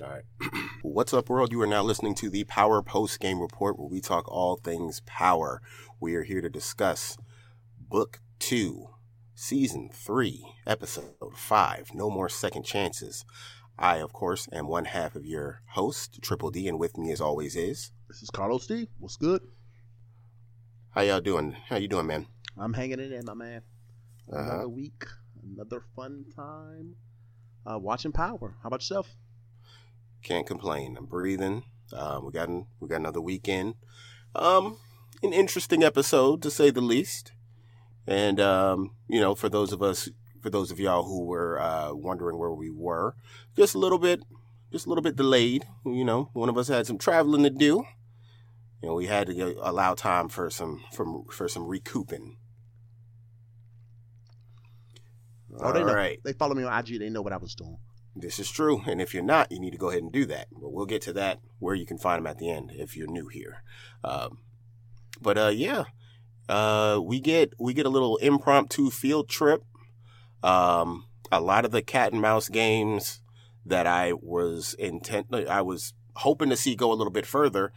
All right. What's up, world? You are now listening to the Power Post Game Report, where we talk all things power. We are here to discuss Book Two, Season Three, Episode Five. No more second chances. I, of course, am one half of your host, Triple D, and with me, as always, is This is Carlos D. What's good? how y'all doing? How you doing, man? I'm hanging in there, my man. Uh-huh. Another week, another fun time. Uh, watching Power. How about yourself? Can't complain. I'm breathing. Uh, we got we got another weekend. Um, an interesting episode to say the least. And um, you know, for those of us, for those of y'all who were uh, wondering where we were, just a little bit, just a little bit delayed. You know, one of us had some traveling to do, and we had to allow time for some from for some recouping. Oh, they know. All right. They follow me on IG. They know what I was doing. This is true, and if you're not, you need to go ahead and do that. But we'll get to that where you can find them at the end if you're new here. Um, but uh, yeah, uh, we get we get a little impromptu field trip. Um, a lot of the cat and mouse games that I was intent, I was hoping to see go a little bit further,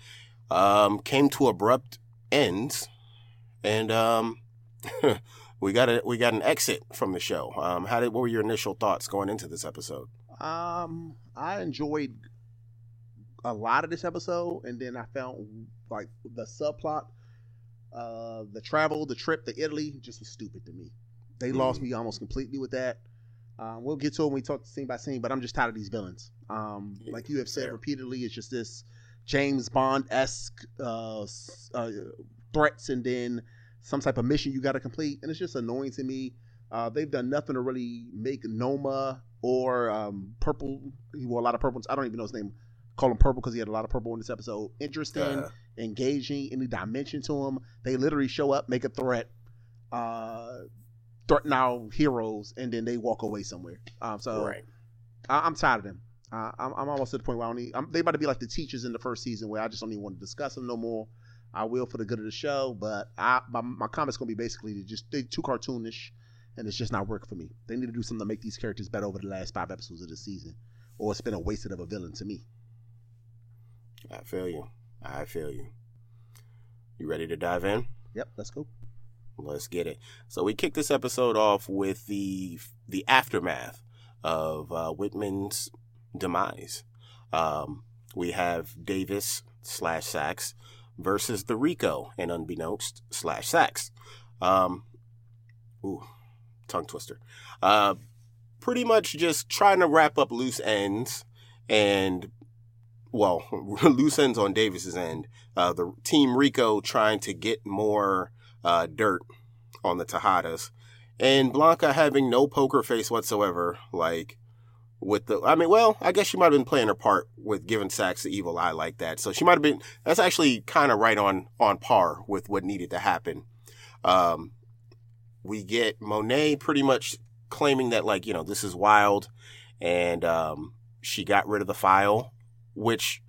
um, came to abrupt ends, and um, we got a we got an exit from the show. Um, how did what were your initial thoughts going into this episode? Um, I enjoyed a lot of this episode, and then I found like the subplot, uh, the travel, the trip to Italy, just was stupid to me. They lost me almost completely with that. Um, we'll get to it when we talk scene by scene, but I'm just tired of these villains. Um, like you have said repeatedly, it's just this James Bond esque uh, uh, threats, and then some type of mission you got to complete, and it's just annoying to me. Uh, they've done nothing to really make Noma or um, Purple. He wore a lot of purple. I don't even know his name. Call him Purple because he had a lot of purple in this episode. Interesting, Uh, engaging, any dimension to him. They literally show up, make a threat, uh, threaten our heroes, and then they walk away somewhere. Um, so right. I, I'm tired of them. Uh, I'm, I'm almost to the point where I don't need, I'm, they about to be like the teachers in the first season where I just don't even want to discuss them no more. I will for the good of the show, but I my, my comments gonna be basically just they too cartoonish, and it's just not working for me. They need to do something to make these characters better over the last five episodes of the season, or it's been a wasted of a villain to me. I feel you. I feel you. You ready to dive in? Yep, let's go. Let's get it. So we kick this episode off with the the aftermath of uh, Whitman's demise. Um, we have Davis slash Saxe versus the RICO and unbeknownst slash Saxe. Um, ooh, tongue twister. Uh, pretty much just trying to wrap up loose ends and well, loose ends on Davis's end. Uh, the team RICO trying to get more uh, dirt on the Tejadas, and Blanca having no poker face whatsoever. Like with the, I mean, well, I guess she might have been playing her part with giving Saxe the evil eye like that. So she might have been. That's actually kind of right on on par with what needed to happen. Um, we get Monet pretty much claiming that like you know this is wild, and um, she got rid of the file, which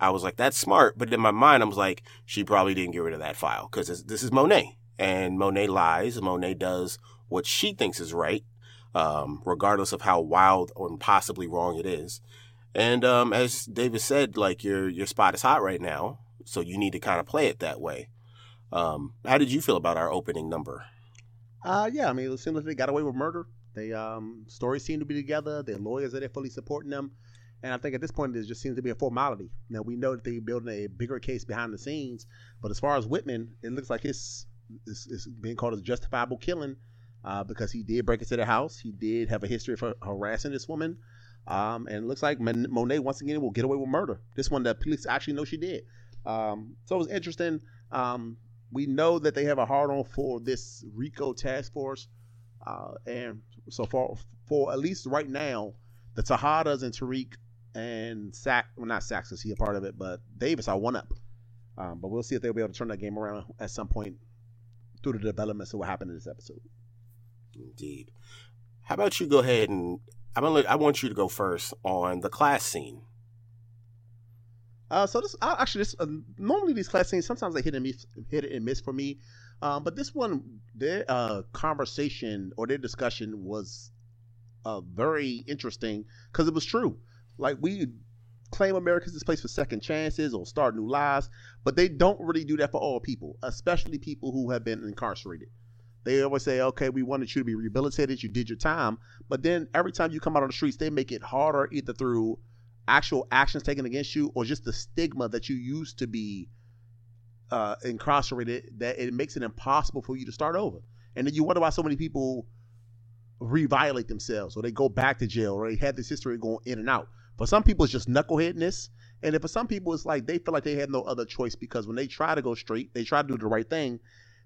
I was like, that's smart. But in my mind, I was like, she probably didn't get rid of that file because this, is Monet. And Monet lies. Monet does what she thinks is right, um, regardless of how wild or possibly wrong it is. And um, as David said, like your your spot is hot right now, so you need to kind of play it that way. Um, how did you feel about our opening number? Uh, yeah, I mean, it seems like they got away with murder. They um stories seem to be together. Their lawyers are there fully supporting them, and I think at this point it just seems to be a formality. Now we know that they're building a bigger case behind the scenes, but as far as Whitman, it looks like it's it's, it's being called a justifiable killing uh, because he did break into the house. He did have a history of harassing this woman, um, and it looks like Mon- Monet once again will get away with murder. This one, the police actually know she did. Um, so it was interesting. Um, we know that they have a hard on for this RICO task force. Uh, and so far, for at least right now, the Tejadas and Tariq and Saxe, well, not Saxe because he a part of it, but Davis are one up. Um, but we'll see if they'll be able to turn that game around at some point through the developments of what happened in this episode. Indeed. How about you go ahead and I'm gonna I want you to go first on the class scene. Uh, so this uh, actually this uh, normally these class scenes sometimes they hit and miss, hit and miss for me, um, but this one their uh, conversation or their discussion was uh, very interesting because it was true. Like we claim America's this place for second chances or start new lives, but they don't really do that for all people, especially people who have been incarcerated. They always say, okay, we wanted you to be rehabilitated, you did your time, but then every time you come out on the streets, they make it harder either through actual actions taken against you or just the stigma that you used to be uh, incarcerated that it makes it impossible for you to start over. And then you wonder why so many people reviolate themselves or they go back to jail or they have this history going in and out. For some people, it's just knuckleheadness. And for some people, it's like they feel like they have no other choice because when they try to go straight, they try to do the right thing.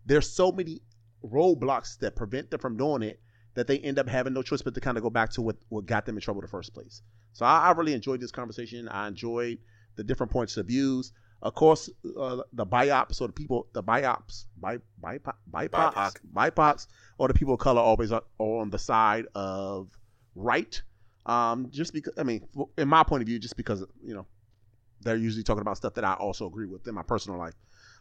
There's so many roadblocks that prevent them from doing it that they end up having no choice but to kind of go back to what, what got them in trouble in the first place. So I, I really enjoyed this conversation. I enjoyed the different points of views. Of course, uh, the biops or the people, the biops, bi, bipoc, bipocs, bipocs, or the people of color always are on the side of right. Um, just because, I mean, in my point of view, just because you know they're usually talking about stuff that I also agree with in my personal life.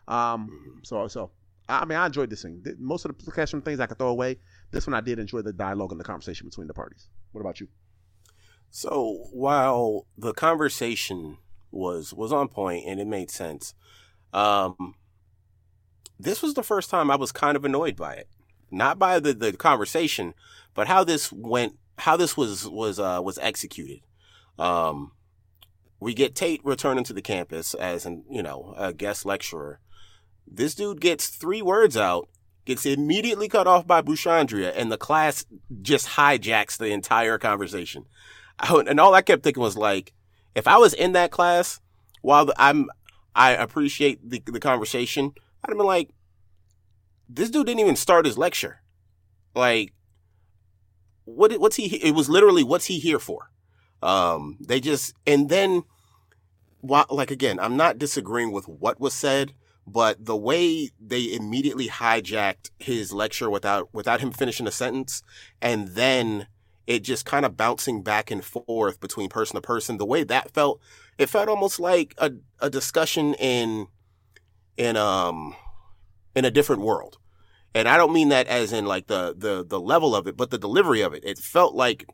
Um, mm-hmm. so, so I mean, I enjoyed this thing. Most of the classroom things I could throw away. This one I did enjoy the dialogue and the conversation between the parties. What about you? So while the conversation was was on point and it made sense. Um, this was the first time I was kind of annoyed by it, not by the, the conversation, but how this went, how this was was uh, was executed. Um, we get Tate returning to the campus as an you know a guest lecturer. This dude gets three words out, gets immediately cut off by Bushandria, and the class just hijacks the entire conversation. And all I kept thinking was like, if I was in that class, while I'm, I appreciate the, the conversation, I'd have been like, this dude didn't even start his lecture. Like, what, what's he, it was literally, what's he here for? Um, they just, and then, while, like, again, I'm not disagreeing with what was said, but the way they immediately hijacked his lecture without, without him finishing a sentence and then it just kind of bouncing back and forth between person to person. The way that felt, it felt almost like a, a discussion in, in, um, in a different world. And I don't mean that as in like the, the, the level of it, but the delivery of it. It felt like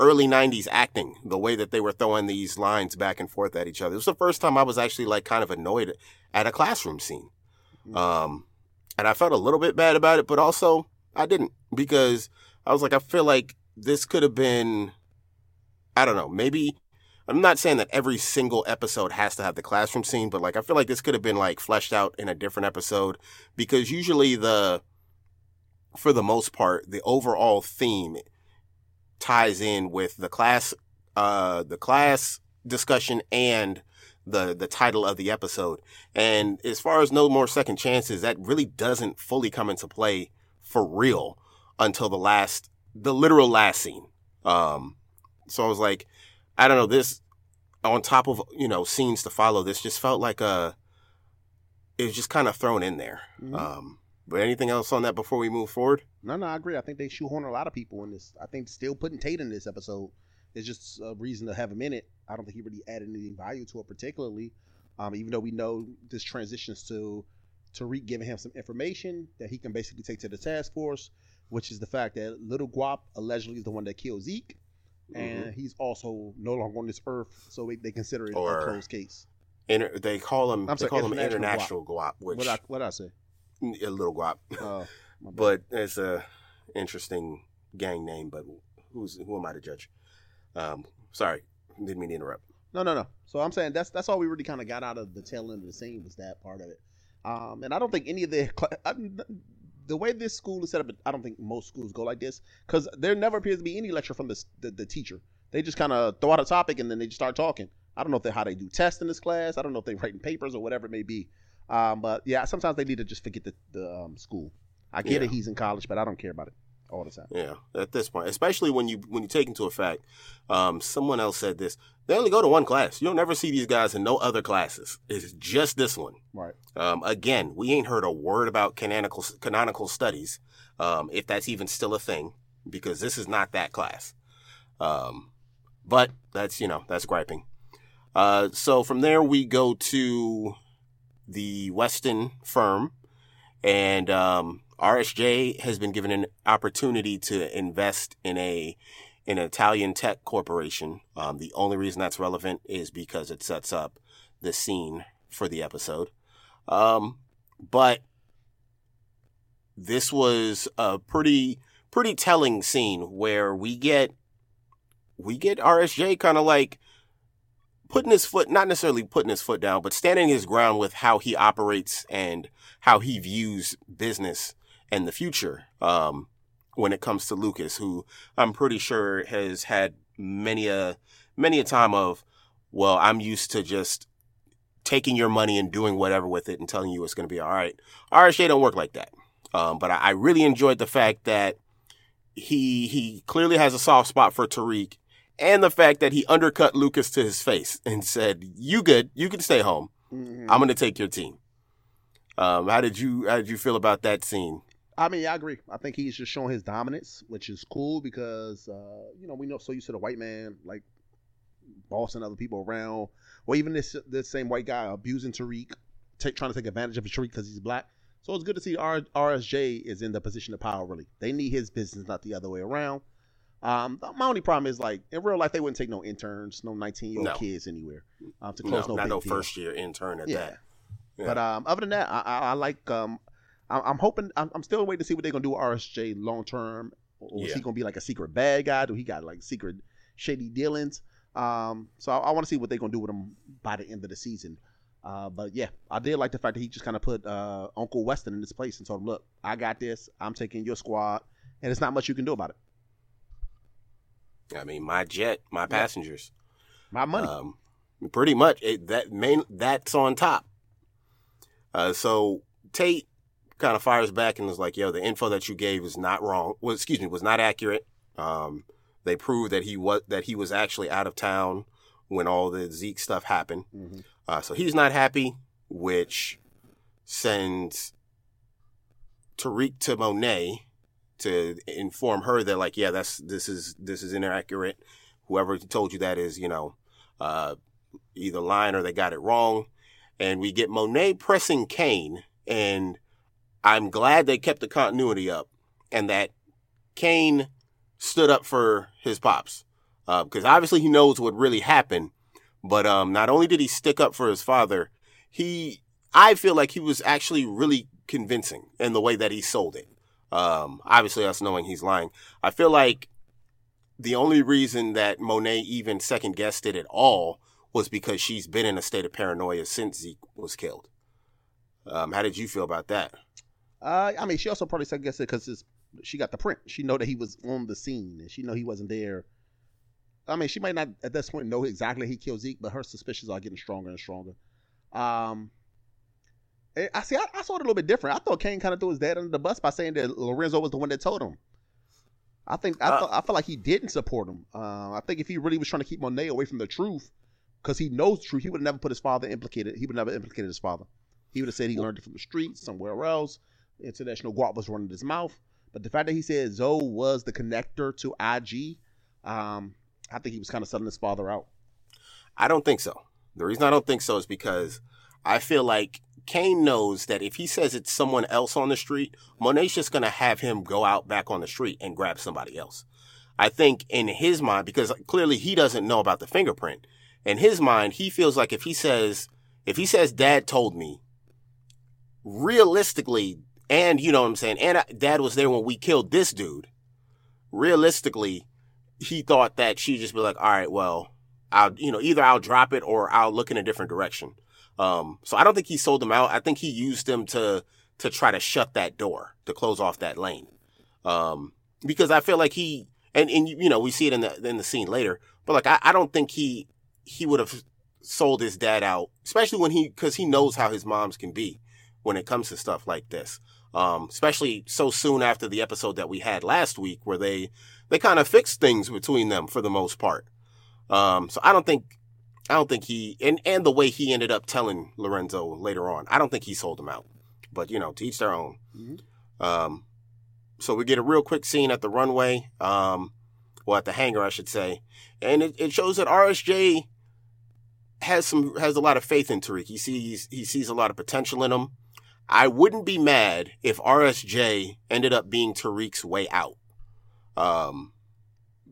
early 90s acting, the way that they were throwing these lines back and forth at each other. It was the first time I was actually like kind of annoyed at a classroom scene. Mm-hmm. Um, and I felt a little bit bad about it, but also I didn't because I was like, I feel like this could have been, I don't know, maybe, I'm not saying that every single episode has to have the classroom scene, but like, I feel like this could have been like fleshed out in a different episode because usually the, for the most part, the overall theme ties in with the class, uh, the class discussion and the the title of the episode. And as far as no more second chances, that really doesn't fully come into play for real until the last the literal last scene. Um, so I was like, I don't know, this on top of, you know, scenes to follow, this just felt like a, it was just kind of thrown in there. Mm-hmm. Um, but anything else on that before we move forward? No, no, I agree. I think they shoehorn a lot of people in this. I think still putting Tate in this episode is just a reason to have him in it. I don't think he really added any value to it, particularly. Um, even though we know this transitions to Tariq giving him some information that he can basically take to the task force which is the fact that Little Guap allegedly is the one that killed Zeke, mm-hmm. and he's also no longer on this earth, so they consider it or a closed case. Inter, they call him. I'm they sorry, call him international guap. guap which what I, what I say? A little guap. Uh, but it's a interesting gang name. But who's who am I to judge? Um, sorry, didn't mean to interrupt. No, no, no. So I'm saying that's that's all we really kind of got out of the tail end of the scene was that part of it. Um, and I don't think any of the the way this school is set up, I don't think most schools go like this because there never appears to be any lecture from the the, the teacher. They just kind of throw out a topic and then they just start talking. I don't know if they how they do tests in this class. I don't know if they're writing papers or whatever it may be. Um, but yeah, sometimes they need to just forget the, the um, school. I get yeah. it, he's in college, but I don't care about it all the time. Yeah, at this point, especially when you when you take into effect, um, someone else said this. They only go to one class. You'll never see these guys in no other classes. It's just this one. Right. Um, again, we ain't heard a word about canonical canonical studies, um, if that's even still a thing, because this is not that class. Um, but that's you know that's griping. Uh, so from there we go to the Weston firm, and um, RSJ has been given an opportunity to invest in a an Italian tech corporation. Um, the only reason that's relevant is because it sets up the scene for the episode. Um, but this was a pretty pretty telling scene where we get we get RSJ kind of like putting his foot not necessarily putting his foot down, but standing his ground with how he operates and how he views business and the future. Um, when it comes to Lucas, who I'm pretty sure has had many a many a time of, well, I'm used to just taking your money and doing whatever with it and telling you it's going to be all right. RSJ don't work like that. Um, but I, I, really enjoyed the fact that he he clearly has a soft spot for Tariq, and the fact that he undercut Lucas to his face and said, "You good? You can stay home. Mm-hmm. I'm going to take your team." Um, how did you how did you feel about that scene? I mean, I agree. I think he's just showing his dominance, which is cool because uh, you know we know so used to the white man like bossing other people around, or even this this same white guy abusing Tariq, take, trying to take advantage of Tariq because he's black. So it's good to see R- RSJ is in the position of power. Really, they need his business, not the other way around. Um, my only problem is like in real life they wouldn't take no interns, no nineteen year old no. kids anywhere um, to close no, no not no deal. first year intern at yeah. that. Yeah. But um, other than that, I, I, I like um, I'm hoping I'm, I'm, still waiting to see what they're gonna do with RSJ long term. Or is he gonna be like a secret bad guy? Do he got like secret shady dealings? Um, so I, I want to see what they're gonna do with him by the end of the season. Uh, but yeah, I did like the fact that he just kind of put uh, Uncle Weston in this place and told him, "Look, I got this. I'm taking your squad, and it's not much you can do about it." I mean, my jet, my passengers, my money. Um, pretty much it, that main that's on top. Uh, so Tate kind of fires back and is like, "Yo, the info that you gave is not wrong. Well, excuse me, was not accurate. Um, they proved that he was that he was actually out of town when all the Zeke stuff happened. Mm-hmm. Uh, so he's not happy, which sends Tariq to Monet to inform her that like, yeah, that's this is this is inaccurate. Whoever told you that is, you know, uh, either lying or they got it wrong. And we get Monet pressing Cane and I'm glad they kept the continuity up and that Cane stood up for his pops. Because uh, obviously he knows what really happened. But um, not only did he stick up for his father, he, I feel like he was actually really convincing in the way that he sold it. Um, obviously, us knowing he's lying. I feel like the only reason that Monet even second guessed it at all was because she's been in a state of paranoia since Zeke was killed. Um, how did you feel about that? Uh, I mean, she also probably second guessed it because she got the print. She know that he was on the scene, and she know he wasn't there. I mean, she might not at this point know exactly he killed Zeke, but her suspicions are getting stronger and stronger. Um, I see. I, I saw it a little bit different. I thought Cane kind of threw his dad under the bus by saying that Lorenzo was the one that told him. I think I uh, thought I felt like he didn't support him. Uh, I think if he really was trying to keep Monet away from the truth, because he knows the truth, he would have never put his father implicated. He would never implicated his father. He would have said he learned it from the streets somewhere else. International guap was running his mouth. But the fact that he said Zoe was the connector to IG, um, I think he was kind of selling his father out. I don't think so. The reason I don't think so is because I feel like Cane knows that if he says it's someone else on the street, Monet's just going to have him go out back on the street and grab somebody else. I think in his mind, because clearly he doesn't know about the fingerprint, in his mind, he feels like if he says, if he says dad told me, realistically, and you know what I'm saying, and dad was there when we killed this dude, realistically, he thought that she'd just be like, all right, well, I'll, you know, either I'll drop it or I'll look in a different direction. Um, so I don't think he sold them out. I think he used them to, to try to shut that door, to close off that lane. Um, because I feel like he, and, and, you know, we see it in the, in the scene later, but like, I, I don't think he, he would have sold his dad out, especially when he, cause he knows how his moms can be when it comes to stuff like this. Um, especially so soon after the episode that we had last week where they, they kind of fixed things between them for the most part. Um, so I don't think, I don't think he, and, and the way he ended up telling Lorenzo later on, I don't think he sold him out. But, you know, to each their own. Mm-hmm. Um, so we get a real quick scene at the runway, um, well, at the hangar, I should say. And it, it shows that RSJ has some, has a lot of faith in Tariq. He sees, he sees a lot of potential in him. I wouldn't be mad if RSJ ended up being Tariq's way out. Um,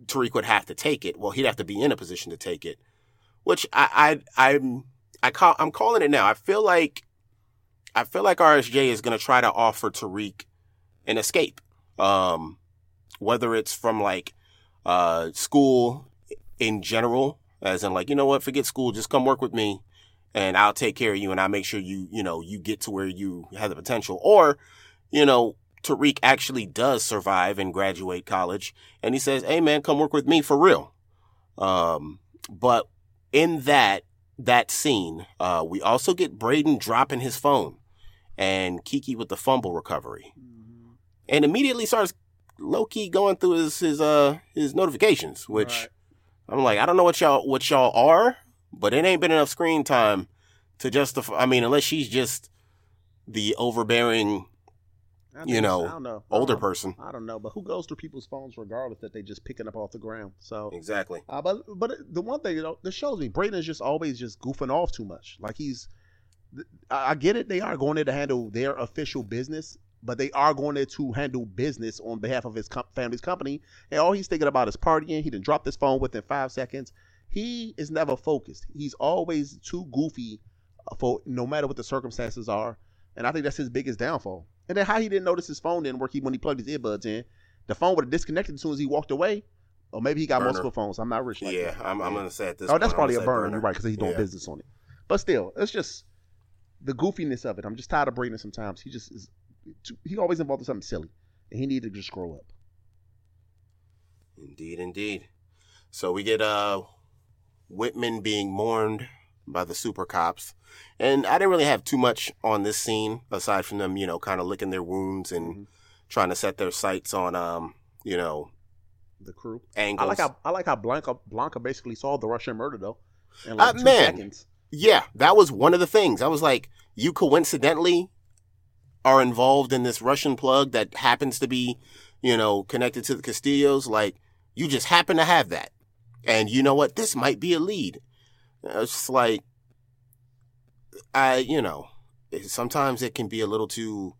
Tariq would have to take it. Well, he'd have to be in a position to take it, which I, I, I'm, I call, I'm calling it now. I feel like, I feel like RSJ is going to try to offer Tariq an escape. Um, whether it's from like, uh, school in general, as in like, you know what, forget school, just come work with me and I'll take care of you and I'll make sure you, you know, you get to where you have the potential. Or, you know, Tariq actually does survive and graduate college and he says, Hey man, come work with me for real. Um, but in that, that scene, uh, we also get Brayden dropping his phone and Kiki with the fumble recovery Mm-hmm. and immediately starts low key going through his, his, uh, his notifications, which Right. I'm like, I don't know what y'all, what y'all are, but it ain't been enough screen time to justify. I mean, unless she's just the overbearing you know, know. older I person. I don't know, but who goes through people's phones regardless that they just picking up off the ground? So, Exactly. uh, but but the one thing you know, this shows me Brayden is just always just goofing off too much. Like he's, I get it. They are going there to handle their official business, but they are going there to handle business on behalf of his com- family's company. And all he's thinking about is partying. He didn't drop his phone within five seconds. He is never focused. He's always too goofy for no matter what the circumstances are. And I think that's his biggest downfall. And then how he didn't notice his phone didn't work when he plugged his earbuds in. The phone would have disconnected as soon as he walked away. Or maybe he got Burner. multiple phones. I'm not rich like yeah, that. I'm, I'm gonna say at this. Oh, that's point, I'm probably a burner. You're right, because he's doing Yeah. business on it. But still, it's just the goofiness of it. I'm just tired of Brayden sometimes. He just is. Too, he always involved in something silly, and he needed to just grow up. Indeed, indeed. So we get uh Whitman being mourned by the super cops. And I didn't really have too much on this scene aside from them, you know, kind of licking their wounds and Mhm. trying to set their sights on um, you know, The crew. angles. I like how I like how Blanca Blanca basically solved the Russian murder though. In Uh, two man. seconds. Yeah, that was one of the things. I was like, you coincidentally are involved in this Russian plug that happens to be, you know, connected to the Castillos. Like, you just happen to have that. And you know what? This might be a lead. It's just like, I, you know, sometimes it can be a little too,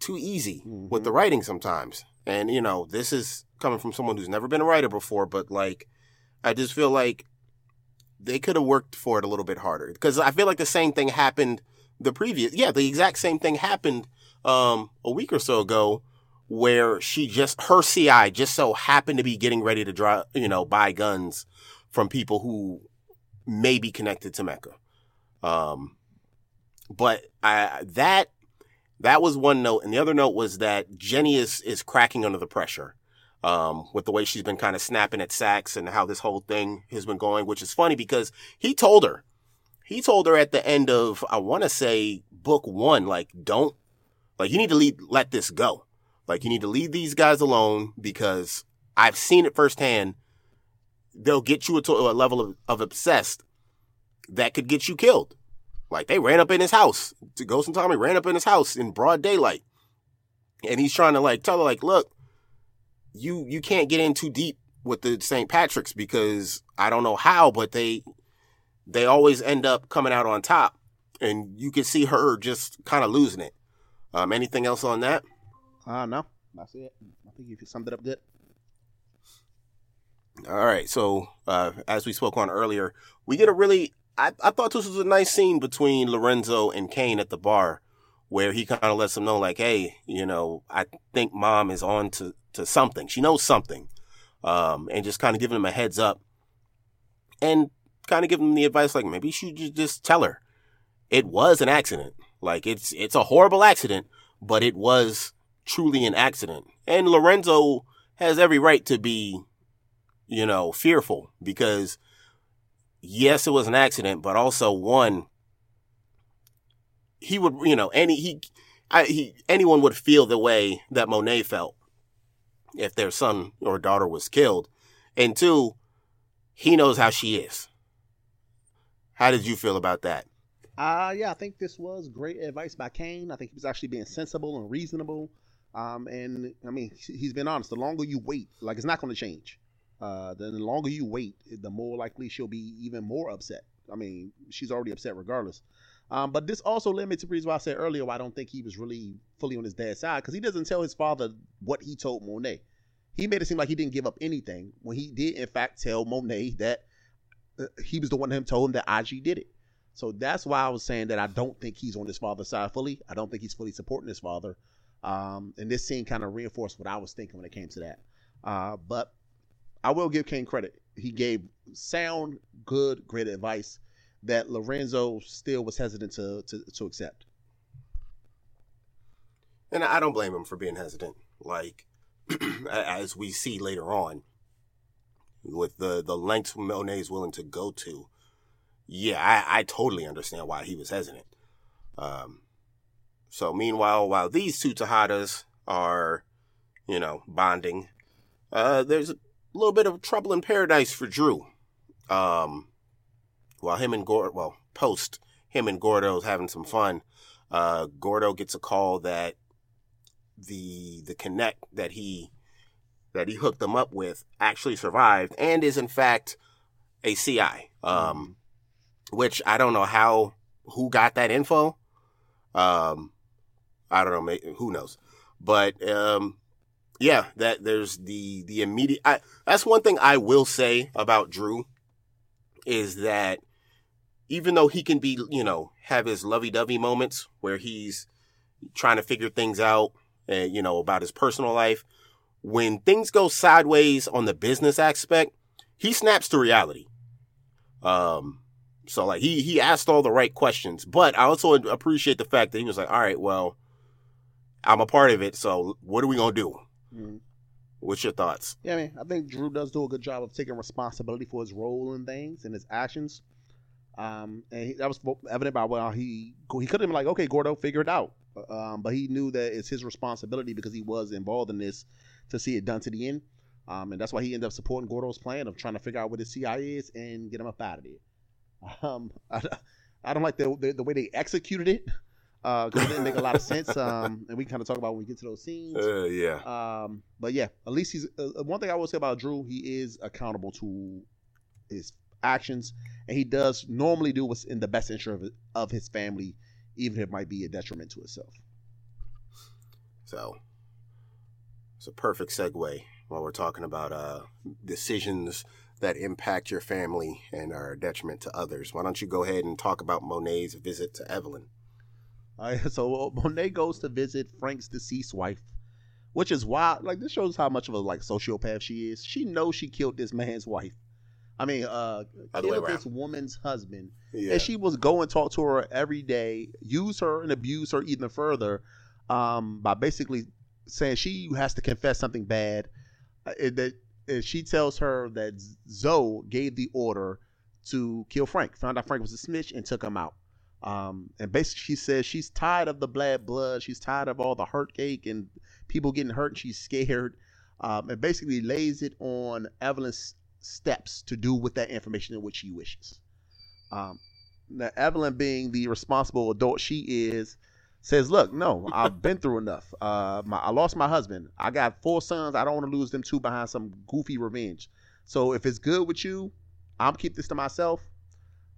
too easy with Mhm. the writing sometimes. And, you know, this is coming from someone who's never been a writer before, but like, I just feel like they could have worked for it a little bit harder because I feel like the same thing happened the previous, yeah, the exact same thing happened um, a week or so ago where she just her CI just so happened to be getting ready to draw, you know, buy guns from people who may be connected to Mecca. Um, but I that that was one note, and the other note was that Jenny is is cracking under the pressure um, with the way she's been kind of snapping at Saxe and how this whole thing has been going, which is funny because he told her, he told her at the end of, I want to say book one, like, don't, like, you need to lead, let this go. Like, you need to leave these guys alone because I've seen it firsthand. They'll get you to a level of, of obsessed that could get you killed. Like, they ran up in his house. Ghost and Tommy ran up in his house in broad daylight. And he's trying to, like, tell her, like, look, you you can't get in too deep with the St. Patrick's because I don't know how, but they they always end up coming out on top, and you can see her just kind of losing it. Um, anything else on that? Uh no. That's it. I think you summed it up good. All right. So uh, as we spoke on earlier, we get a really I, I thought this was a nice scene between Lorenzo and Cane at the bar, where he kind of lets them know, like, hey, you know, I think mom is on to to something. She knows something, um, and just kind of giving him a heads up, and kind of giving him the advice, like maybe you should just tell her it was an accident. Like it's it's a horrible accident, but it was truly an accident. And Lorenzo has every right to be, you know, fearful because yes, it was an accident, but also one, he would, you know, any, he, I, he, anyone would feel the way that Monet felt if their son or daughter was killed. And two, he knows how she is. How did you feel about that? Uh yeah, I think this was great advice by Cane. I think he was actually being sensible and reasonable. Um, and I mean, he- he's been honest. The longer you wait, like it's not going to change. Uh, the longer you wait, the more likely she'll be even more upset. I mean, she's already upset regardless. Um, but this also led me to the reason why I said earlier why I don't think he was really fully on his dad's side because he doesn't tell his father what he told Monet. he made it seem like he didn't give up anything when he did, in fact, tell Monet that uh, he was the one that told him that IG did it. So that's why I was saying that I don't think he's on his father's side fully. I don't think he's fully supporting his father. Um, and this scene kind of reinforced what I was thinking when it came to that. Uh, but I will give Cane credit. He gave sound, good, great advice that Lorenzo still was hesitant to to, to accept. And I don't blame him for being hesitant. Like as we see later on, with the the lengths Monet is willing to go to, yeah, I, I totally understand why he was hesitant. Um, so meanwhile, while these two Tejadas are, you know, bonding, uh, there's a little bit of trouble in paradise for Dru. Um, while him and Gordo, well, post him and Gordo's having some fun, uh, Gordo gets a call that the the connect that he that he hooked them up with actually survived and is in fact a CI. Um, which I don't know how who got that info. Um, I don't know, maybe, who knows, but um, yeah, that there's the the immediate. I, that's one thing I will say about Dru is that even though he can be, you know, have his lovey dovey moments where he's trying to figure things out, and you know about his personal life, when things go sideways on the business aspect, he snaps to reality. Um, so like he he asked all the right questions, but I also appreciate the fact that he was like, all right, well, I'm a part of it, so what are we gonna do? Mm-hmm. What's your thoughts? Yeah, I mean, I think Dru does do a good job of taking responsibility for his role in things and his actions. Um, and he, that was evident by well, he he could have been like, okay, Gordo, figure it out. Um, but he knew that it's his responsibility because he was involved in this to see it done to the end. Um, and that's why he ended up supporting Gordo's plan of trying to figure out what his CI is and get him up out of there. Um, I, I don't like the, the, the way they executed it because uh, it didn't make a lot of sense. Um, and we kind of talk about when we get to those scenes. Uh, yeah. Um, but yeah, at least he's uh, uh, one thing I will say about Dru. He is accountable to his actions, and he does normally do what's in the best interest of, of his family, even if it might be a detriment to himself. So it's a perfect segue while we're talking about uh, decisions that impact your family and are a detriment to others. Why don't you go ahead and talk about Monet's visit to Evelyn? Right, so Monet goes to visit Frank's deceased wife, which is wild. like, this shows how much of a like sociopath she is. She knows she killed this man's wife. I mean, uh, killed this woman's husband, yeah. and she was go and talk to her every day, use her and abuse her even further, um, by basically saying she has to confess something bad. Uh, that she tells her that Zoe gave the order to kill Frank. Found out Frank was a snitch and took him out. Um, and basically, she says she's tired of the bad blood. She's tired of all the cake and people getting hurt. And she's scared. Um, and basically lays it on Evelyn's steps to do with that information in which she wishes. Um, now, Evelyn, being the responsible adult she is, says, "Look, no, I've been through enough. Uh, my, I lost my husband. I got four sons. I don't want to lose them too behind some goofy revenge. So if it's good with you, I'll keep this to myself.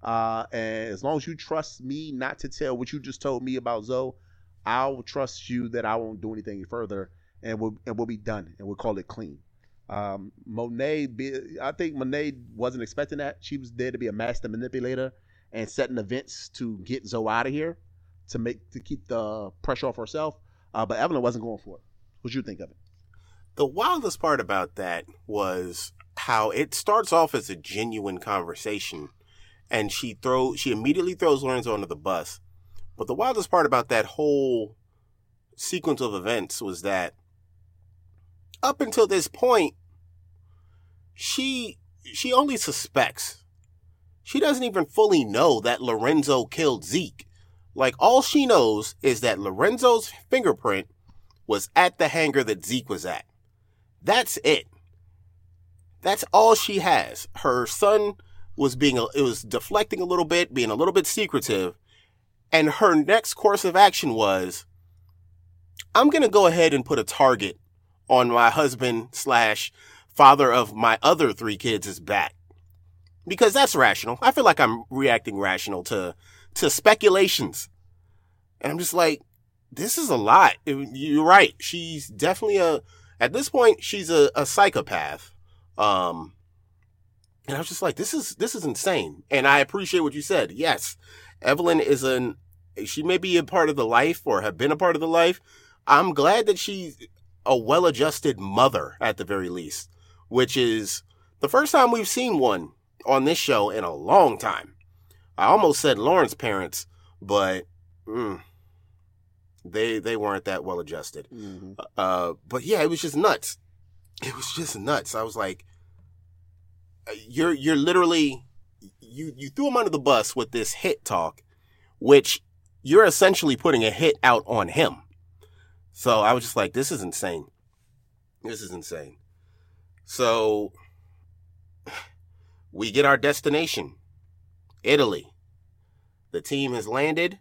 Uh, and as long as you trust me not to tell what you just told me about Zoe, I'll trust you that I won't do anything further, and we'll and we'll be done, and we'll call it clean." Um, Monet, be, I think Monet wasn't expecting that. She was there to be a master manipulator and setting events to get Zoe out of here to make to keep the pressure off herself. Uh, but Evelyn wasn't going for it. What you think of it? The wildest part about that was how it starts off as a genuine conversation, and she throw she immediately throws Lorenzo under the bus. But the wildest part about that whole sequence of events was that up until this point, she she only suspects. She doesn't even fully know that Lorenzo killed Zeke. Like all she knows is that Lorenzo's fingerprint was at the hangar that Zeke was at. That's it. That's all she has. Her son was being, it was deflecting a little bit, being a little bit secretive. And her next course of action was, I'm going to go ahead and put a target on my husband slash father of my other three kids' back. Because that's rational. I feel like I'm reacting rational to to speculations. And I'm just like, this is a lot. You're right. She's definitely a At this point, she's a, a psychopath. Um, and I was just like, this is this is insane. And I appreciate what you said. Yes, Evelyn is an she may be a part of the life or have been a part of the life. I'm glad that she's a well-adjusted mother at the very least, which is the first time we've seen one on this show in a long time. I almost said Lauren's parents, but mm, they they weren't that well adjusted. Mm-hmm. Uh, but yeah, it was just nuts. It was just nuts. I was like, you're you're literally you you threw him under the bus with this hit talk, which you're essentially putting a hit out on him. So I was just like, this is insane. This is insane. So we get our destination, Italy. The team has landed,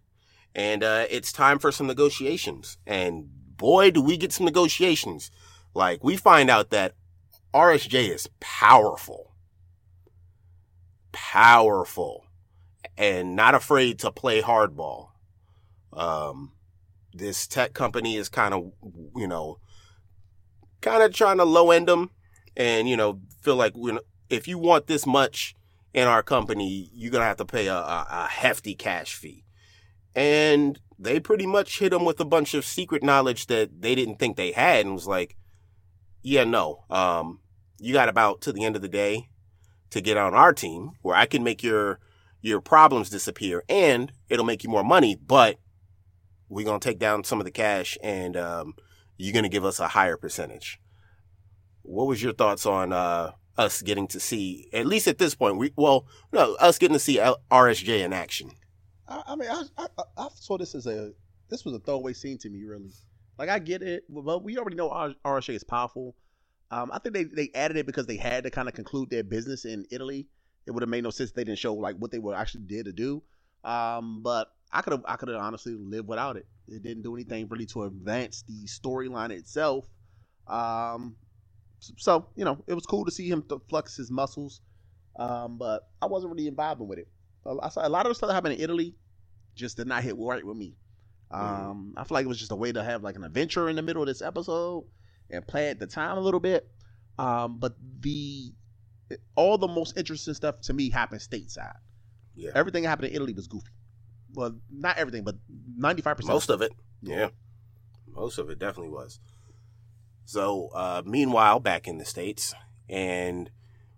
and uh, it's time for some negotiations. And boy, do we get some negotiations. Like, we find out that RSJ is powerful. Powerful. And not afraid to play hardball. Um, this tech company is kind of, you know, kind of trying to low end them and, you know, feel like, know, if you want this much in our company, you're going to have to pay a, a, a hefty cash fee. And they pretty much hit them with a bunch of secret knowledge that they didn't think they had and was like, yeah, no, um, you got about to the end of the day to get on our team where I can make your, your problems disappear and it'll make you more money, but we're to take down some of the cash and, um, you're to give us a higher percentage. What was your thoughts on, uh, us getting to see, at least at this point, we, well, no, us getting to see RSJ in action. I, I mean, I, I, I saw this as a this was a throwaway scene to me, really. Like I get it, but we already know RSJ is powerful. Um, I think they, they added it because they had to kind of conclude their business in Italy. It would have made no sense if they didn't show like what they were actually did to do. Um, but I could have I could have honestly lived without it. It didn't do anything really to advance the storyline itself. Um, so you know, it was cool to see him flex his muscles, um, but I wasn't really vibing with it. I saw a lot of the stuff that happened in Italy just did not hit right with me. Um, I feel like it was just a way to have like an adventure in the middle of this episode and play at the time a little bit. Um, but the all the most interesting stuff to me happened stateside. Yeah. Everything that happened in Italy was goofy. Well, not everything, but ninety five percent. Most of it. Yeah. Most of it definitely was. So, uh, meanwhile, back in the States, and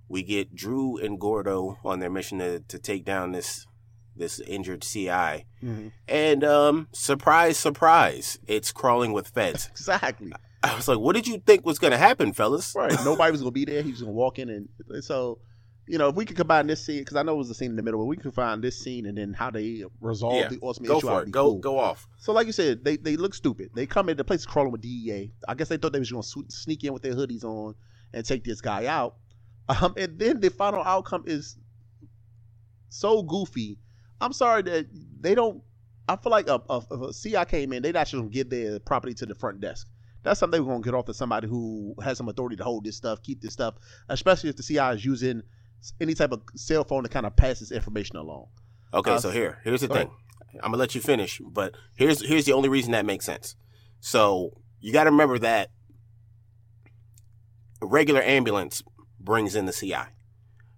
we get Dru and Gordo on their mission to, to take down this this injured CI. Mm-hmm. And um, surprise, surprise, it's crawling with feds. exactly. I was like, what did you think was going to happen, fellas? Right. Nobody was going to be there. He was going to walk in. And, and so, you know, if we could combine this scene, because I know it was the scene in the middle, but we could find this scene and then how they resolve Yeah. the ultimate Go issue. for it. Go cool. go off. So, like you said, they, they look stupid. They come in, the place is crawling with DEA. I guess they thought they was going to sneak in with their hoodies on and take this guy out. Um, and then the final outcome is so goofy. I'm sorry that they don't. I feel like a, a, a CI came in, they'd actually get their property to the front desk. That's something we're going to get off to somebody who has some authority to hold this stuff, keep this stuff, especially if the CI is using any type of cell phone to kind of pass this information along. Okay, Uh, so here, here's the thing. I'm gonna let you finish, but here's here's the only reason that makes sense. So you got to remember that a regular ambulance brings in the CI.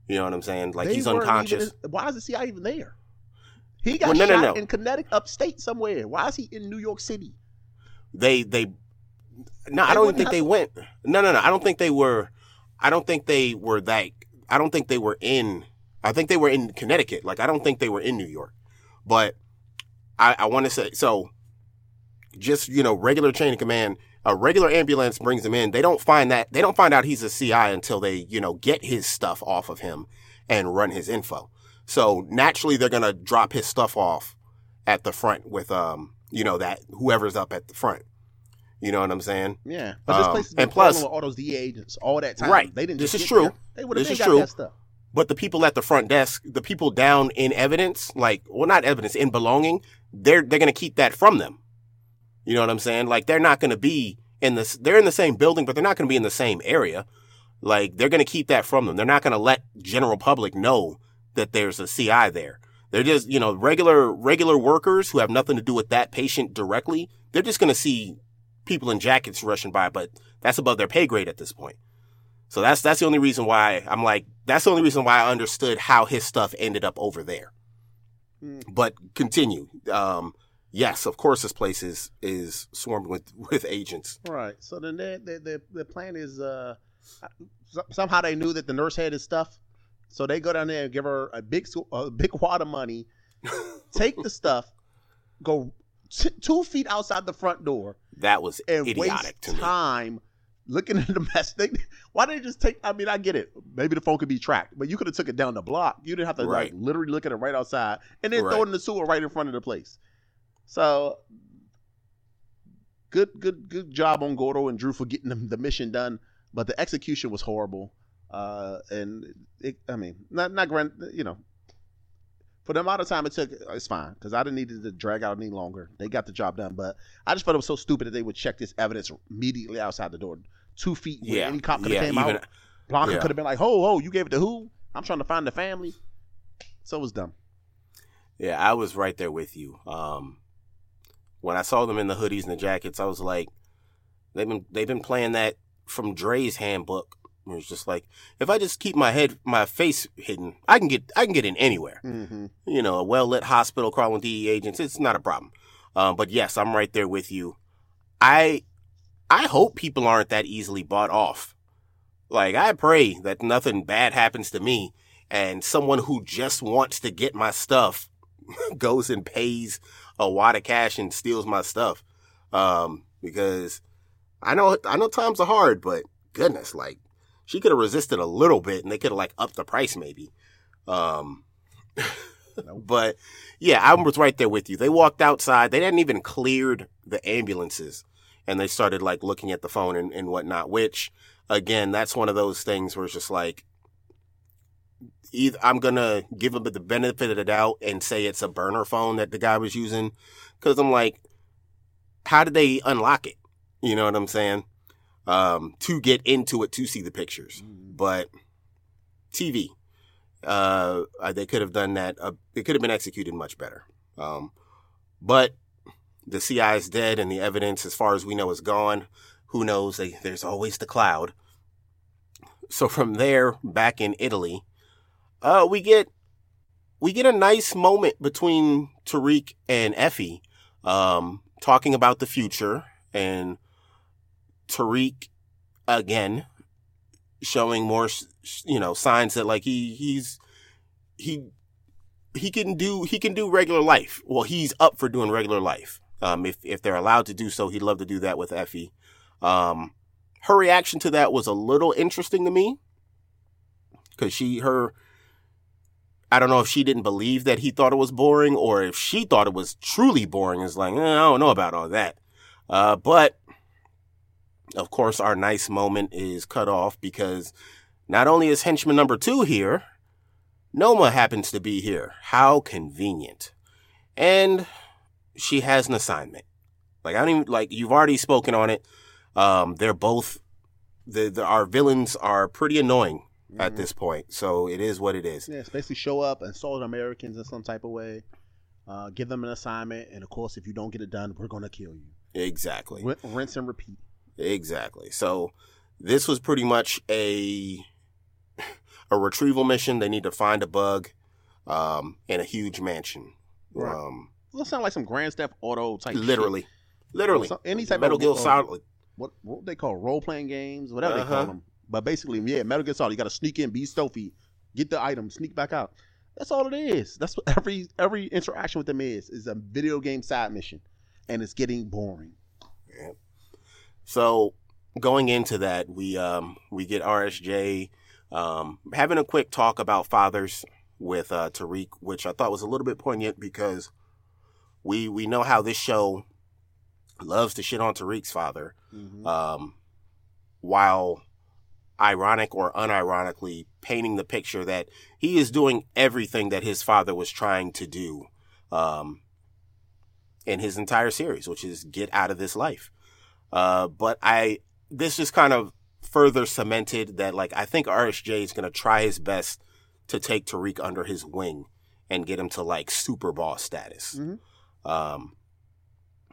You know what I'm saying? Like They he's unconscious. even- why is the CI even there? He got Well, no, shot no, no. in Connecticut, upstate somewhere. Why is he in New York City? they they no, I don't wouldn't think they went. No, no, no. I don't think they were. I don't think they were that. I don't think they were in. I think they were in Connecticut. Like I don't think they were in New York. But I, I want to say so. Just you know, regular chain of command. A regular ambulance brings him in. They don't find that. They don't find out he's a CI until they you know get his stuff off of him and run his info. So naturally, they're gonna drop his stuff off at the front with um you know that whoever's up at the front. You know what I'm saying? Yeah, but this Um, place has been and plus- with all those DA agents all that time. Right. They didn't. This is true. there. They would have got true. that stuff. But the people at the front desk, the people down in evidence, like well, not evidence in belonging, they're they're gonna keep that from them. You know what I'm saying? Like they're not gonna be in this. They're in the same building, but they're not gonna be in the same area. Like they're gonna keep that from them. They're not gonna let general public know that there's a CI there. They're just you know regular regular workers who have nothing to do with that patient directly. They're just gonna see people in jackets rushing by, but that's above their pay grade at this point. So that's that's the only reason why I'm like that's the only reason why I understood how his stuff ended up over there. Mm. But continue. Um, yes, of course, this place is is swarmed with with agents. Right. So then the the the, the plan is uh somehow they knew that the nurse had his stuff, so they go down there and give her a big a big wad of money, take the stuff, go t- two feet outside the front door, That was and idiotic waste to me. time looking at the mess. They, why didn't they just take? I mean, I get it. Maybe the phone could be tracked, but you could have took it down the block. You didn't have to Right. like literally look at it right outside and then throw it in the sewer right in front of the place. So good, good, good job on Gordo and Dru for getting the, the mission done, but the execution was horrible. Uh, and it, I mean, not not grand, you know. For the amount of time it took, it's fine because I didn't need it to drag out any longer. They got the job done, but I just thought it was so stupid that they would check this evidence immediately outside the door, two feet. where Yeah, any cop could have yeah, came even out. Blanca yeah. could have been like, "Ho, ho, you gave it to who? I'm trying to find the family." So it was dumb. Yeah, I was right there with you. Um, when I saw them in the hoodies and the jackets, I was like, they've been they've been playing that from Dre's handbook. It was just like, if I just keep my head, my face hidden, I can get I can get in anywhere. Mm-hmm. You know, a well lit hospital crawling DE agents, it's not a problem. Um, but yes, I'm right there with you. I I hope people aren't that easily bought off. Like I pray that nothing bad happens to me and someone who just wants to get my stuff goes and pays a wad of cash and steals my stuff. Um, because I know I know times are hard, but goodness, like she could have resisted a little bit and they could have like upped the price maybe. Um Nope. but yeah, I was right there with you. They walked outside. They hadn't even cleared the ambulances and they started like looking at the phone and, and whatnot, which again, that's one of those things where it's just like, either I'm gonna give him the benefit of the doubt and say it's a burner phone that the guy was using, because I'm like, how did they unlock it? You know what I'm saying? Um, to get into it to see the pictures, but TV, uh, uh, they could have done that. Uh, it could have been executed much better. Um, but the CI is dead, and the evidence, as far as we know, is gone. Who knows? They, there's always the cloud. So from there, back in Italy, uh, we get we get a nice moment between Tariq and Effie, um, talking about the future, and Tariq again showing more, you know, signs that like he he's he he can do he can do regular life. Well, he's up for doing regular life. Um, if if they're allowed to do so, he'd love to do that with Effie. Um, her reaction to that was a little interesting to me because she her I don't know if she didn't believe that he thought it was boring or if she thought it was truly boring. It's like eh, I don't know about all that. Uh, but of course, our nice moment is cut off because not only is henchman number two here, Noma happens to be here. How convenient. And she has an assignment. Like I don't even like you've already spoken on it. Um, they're both the, the our villains are pretty annoying at Mhm. this point. So it is what it is. Yeah, basically show up, and insult Americans in some type of way, uh, give them an assignment, and of course, if you don't get it done, we're gonna kill you. Exactly. Rin- Rinse and repeat. Exactly. So this was pretty much a a retrieval mission. They need to find a bug um, in a huge mansion. Right. Um, it sound like some Grand Theft Auto type. literally, shit. literally. So- any type Metal of Metal Gear uh, Solid. What what they call role playing games, whatever they Uh-huh. call them. But basically, yeah, Metal Gear Solid. You got to sneak in, be stealthy, get the item, sneak back out. That's all it is. That's what every every interaction with them is is a video game side mission, and it's getting boring. So going into that, we um, we get RSJ um, having a quick talk about fathers with uh, Tariq, which I thought was a little bit poignant because we we know how this show loves to shit on Tariq's father. Mhm. um, while ironic or unironically painting the picture that he is doing everything that his father was trying to do um, in his entire series, which is get out of this life. Uh, but I, this just kind of further cemented that, like, I think RSJ is going to try his best to take Tariq under his wing and get him to like super boss status. Mhm. Um,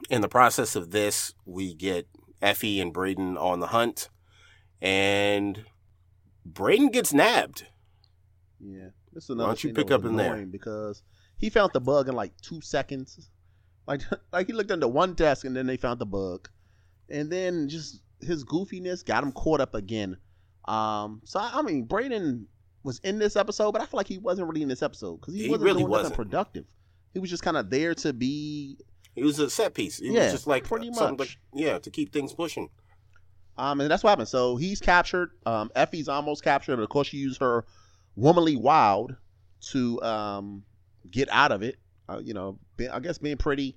in the process of this, we get Effie and Brayden on the hunt, and Brayden gets nabbed. Yeah, this is another. Why don't you pick up in there? Because he found the bug in like two seconds. Like, like he looked under one desk and then they found the bug, and then just his goofiness got him caught up again. Um, so I, I mean, Brayden was in this episode, but I feel like he wasn't really in this episode because he, He wasn't really doing wasn't. nothing productive. He was just kind of there to be It was a set piece. It Yeah, was just like pretty something much. like yeah to keep things pushing. Um, and that's what happened. So he's captured. Um, Effie's almost captured. But of course, she used her womanly wild to um get out of it. Uh, you know, be, I guess being pretty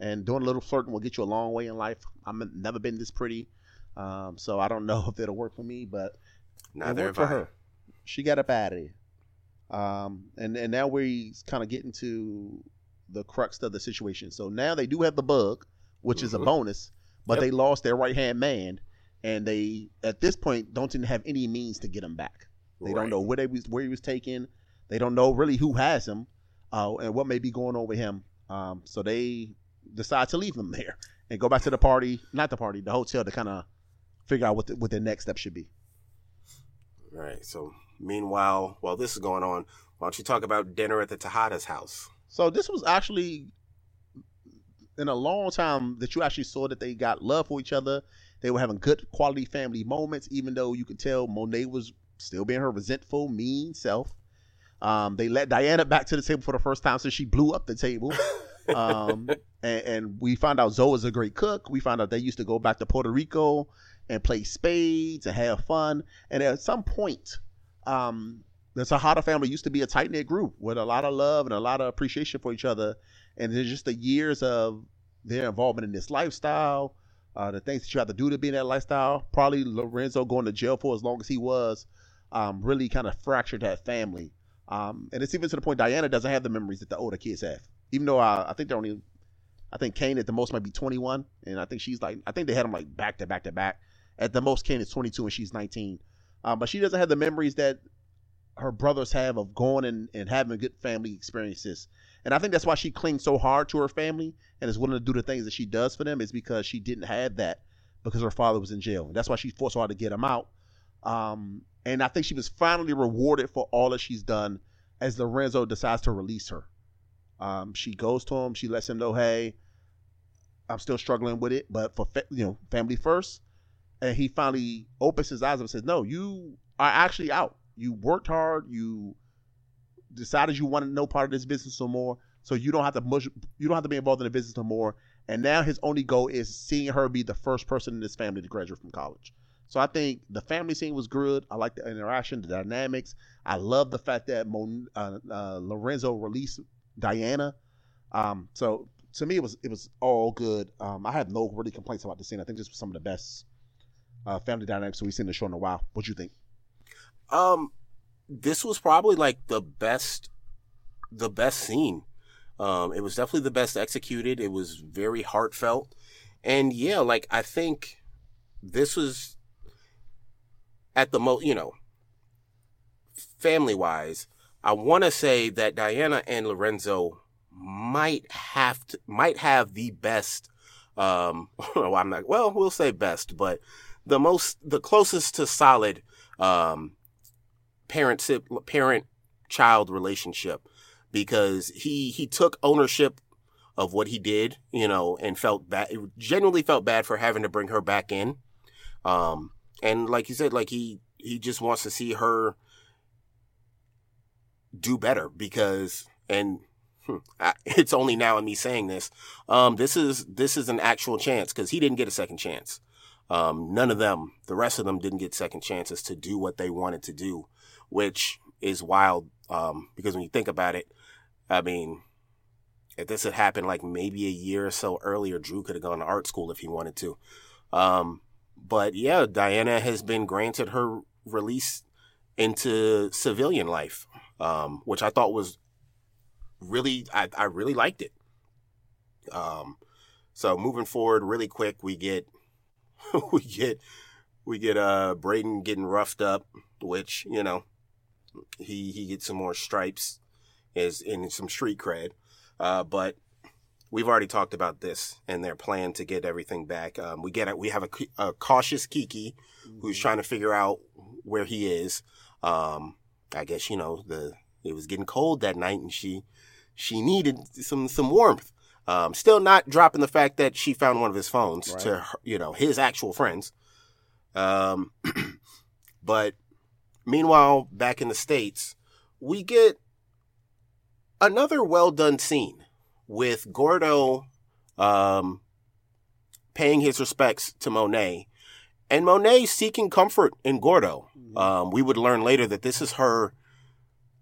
and doing a little flirting will get you a long way in life. I've never been this pretty, um, so I don't know if it'll work for me, but it Neither worked have for I. her. She got up out of there. Um, and and now we're kind of getting to the crux of the situation. So now they do have the bug, which is a Mhm. bonus, but Yep. they lost their right hand man, and they at this point don't even have any means to get him back. They don't know where they was where he was taken. They don't know really who has him, uh, and what may be going on with him. Um, so they decide to leave them there and go back to the party, not the party, the hotel to kind of figure out what the, what their next step should be. Right. So meanwhile, while this is going on, why don't you talk about dinner at the Tejada's house? So this was actually in a long time that you actually saw that they got love for each other. They were having good quality family moments, even though you could tell Monet was still being her resentful, mean self. Um, they let Diana back to the table for the first time since she blew up the table. Um, and, and we found out Zo is a great cook. We found out they used to go back to Puerto Rico and play spades and have fun. And at some point, um, the Tejada family used to be a tight knit group with a lot of love and a lot of appreciation for each other. And there's just the years of their involvement in this lifestyle, uh, the things that you have to do to be in that lifestyle. Probably Lorenzo going to jail for as long as he was, um, really kind of fractured that family. Um, and it's even to the point Diana doesn't have the memories that the older kids have. Even though I, I think they're only, I think Cane at the most might be 21, and I think she's like, I think they had them like back to back to back. At the most, Cane is 22 and she's 19. Um, but she doesn't have the memories that her brothers have of going and, and having good family experiences. And I think that's why she clings so hard to her family and is willing to do the things that she does for them is because she didn't have that because her father was in jail. And that's why she forced hard to get him out. Um, and I think she was finally rewarded for all that she's done as Lorenzo decides to release her. Um, she goes to him. She lets him know, hey, I'm still struggling with it, but for fa- you know, family first. And he finally opens his eyes up and says, "No, you are actually out. You worked hard. You decided you wanted no part of this business no more. So you don't have to mush, you don't have to be involved in the business no more. And now his only goal is seeing her be the first person in this family to graduate from college. So I think the family scene was good. I like the interaction, the dynamics. I love the fact that Mon, uh, uh, Lorenzo released Diana. Um, so to me, it was it was all good. Um, I had no really complaints about the scene. I think this was some of the best uh, family dynamics we've seen in the show in a while. What do you think? Um, this was probably like the best, the best scene. Um, it was definitely the best executed. It was very heartfelt, and yeah, like I think this was at the most, you know, family wise. I want to say that Diana and Lorenzo might have to, might have the best. Um, well, I'm not. Well, we'll say best, but the most, the closest to solid. Um, parent parent child relationship because he he took ownership of what he did, you know, and felt bad genuinely felt bad for having to bring her back in. Um and like you said like he he just wants to see her do better because and hmm, I- it's only now in me saying this. Um this is this is an actual chance cuz he didn't get a second chance. Um none of them, the rest of them didn't get second chances to do what they wanted to do which is wild um, because when you think about it, I mean, if this had happened like maybe a year or so earlier, Dru could have gone to art school if he wanted to. Um, but yeah, Diana has been granted her release into civilian life, um, which I thought was really, I, I really liked it. Um, so moving forward really quick, we get, we get, we get, uh, Brayden getting roughed up, which, you know, he he gets some more stripes is in some street cred. Uh, but we've already talked about this and their plan to get everything back. Um, we get it. We have a, a cautious Kiki who's trying to figure out where he is. Um, I guess you know the it was getting cold that night, and she she needed some some warmth. Um, still not dropping the fact that she found one of his phones Right. to her- you know his actual friends. Um, but meanwhile, back in the states, we get another well done scene with Gordo um, paying his respects to Monet, and Monet seeking comfort in Gordo. Um, we would learn later that this is her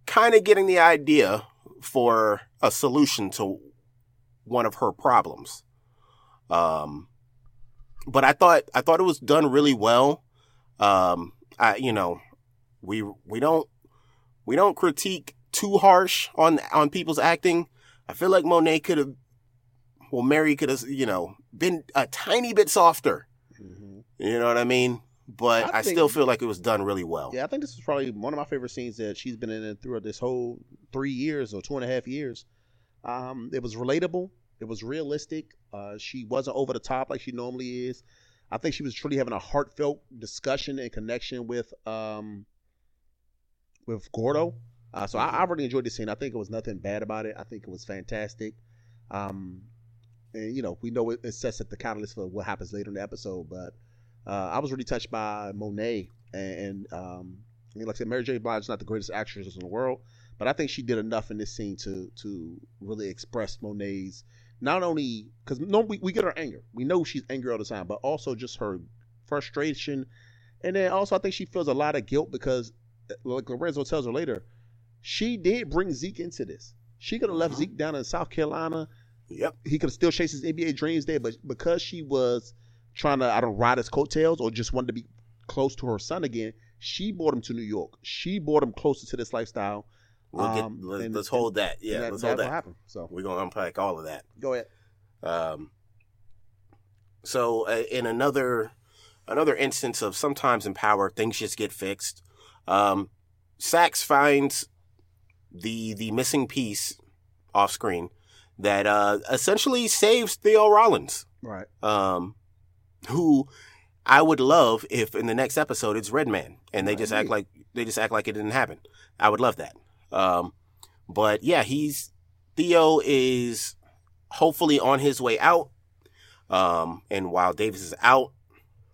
kind of getting the idea for a solution to one of her problems. Um, but I thought I thought it was done really well. Um, I you know we we don't we don't critique too harsh on on people's acting. I feel like Monet could have, well, Mary could have, you know, been a tiny bit softer. You know what I mean? But I I, think- still feel like it was done really well. Yeah, I think this is probably one of my favorite scenes that she's been in throughout this whole three years or two and a half years. Um, it was relatable. It was realistic. Uh, she wasn't over the top like she normally is. I think she was truly having a heartfelt discussion and connection with um, with Gordo. Uh, so I, I really enjoyed this scene. I think it was nothing bad about it. I think it was fantastic. Um, and you know, we know it, it sets up the catalyst for what happens later in the episode. But uh, I was really touched by Monet, and, and um, I mean, like I said, Mary J. Blige is not the greatest actress in the world, but I think she did enough in this scene to to really express Monet's not only because no, we, we get her anger, we know she's angry all the time, but also just her frustration, and then also I think she feels a lot of guilt because, like Lorenzo tells her later, she did bring Zeke into this. She could have left Mhm. Zeke down in South Carolina Yep. he could have still chased his NBA dreams there, but because she was trying to, I don't ride his coattails or just wanted to be close to her son again, she brought him to New York. She brought him closer to this lifestyle. We'll get, Um, let's, and- let's hold that. Yeah, that, let's hold that. happen. So We're gonna unpack all of that. go ahead. Um, so uh, in another another instance of sometimes in power things just get fixed. Um, Saxe finds the the missing piece off screen that uh, essentially saves Theo Rollins, Right. um, who I would love if in the next episode it's Redman and they Right, just act like they just act like it didn't happen. I would love that. Um, but yeah, he's Theo is hopefully on his way out. Um, and while Davis is out,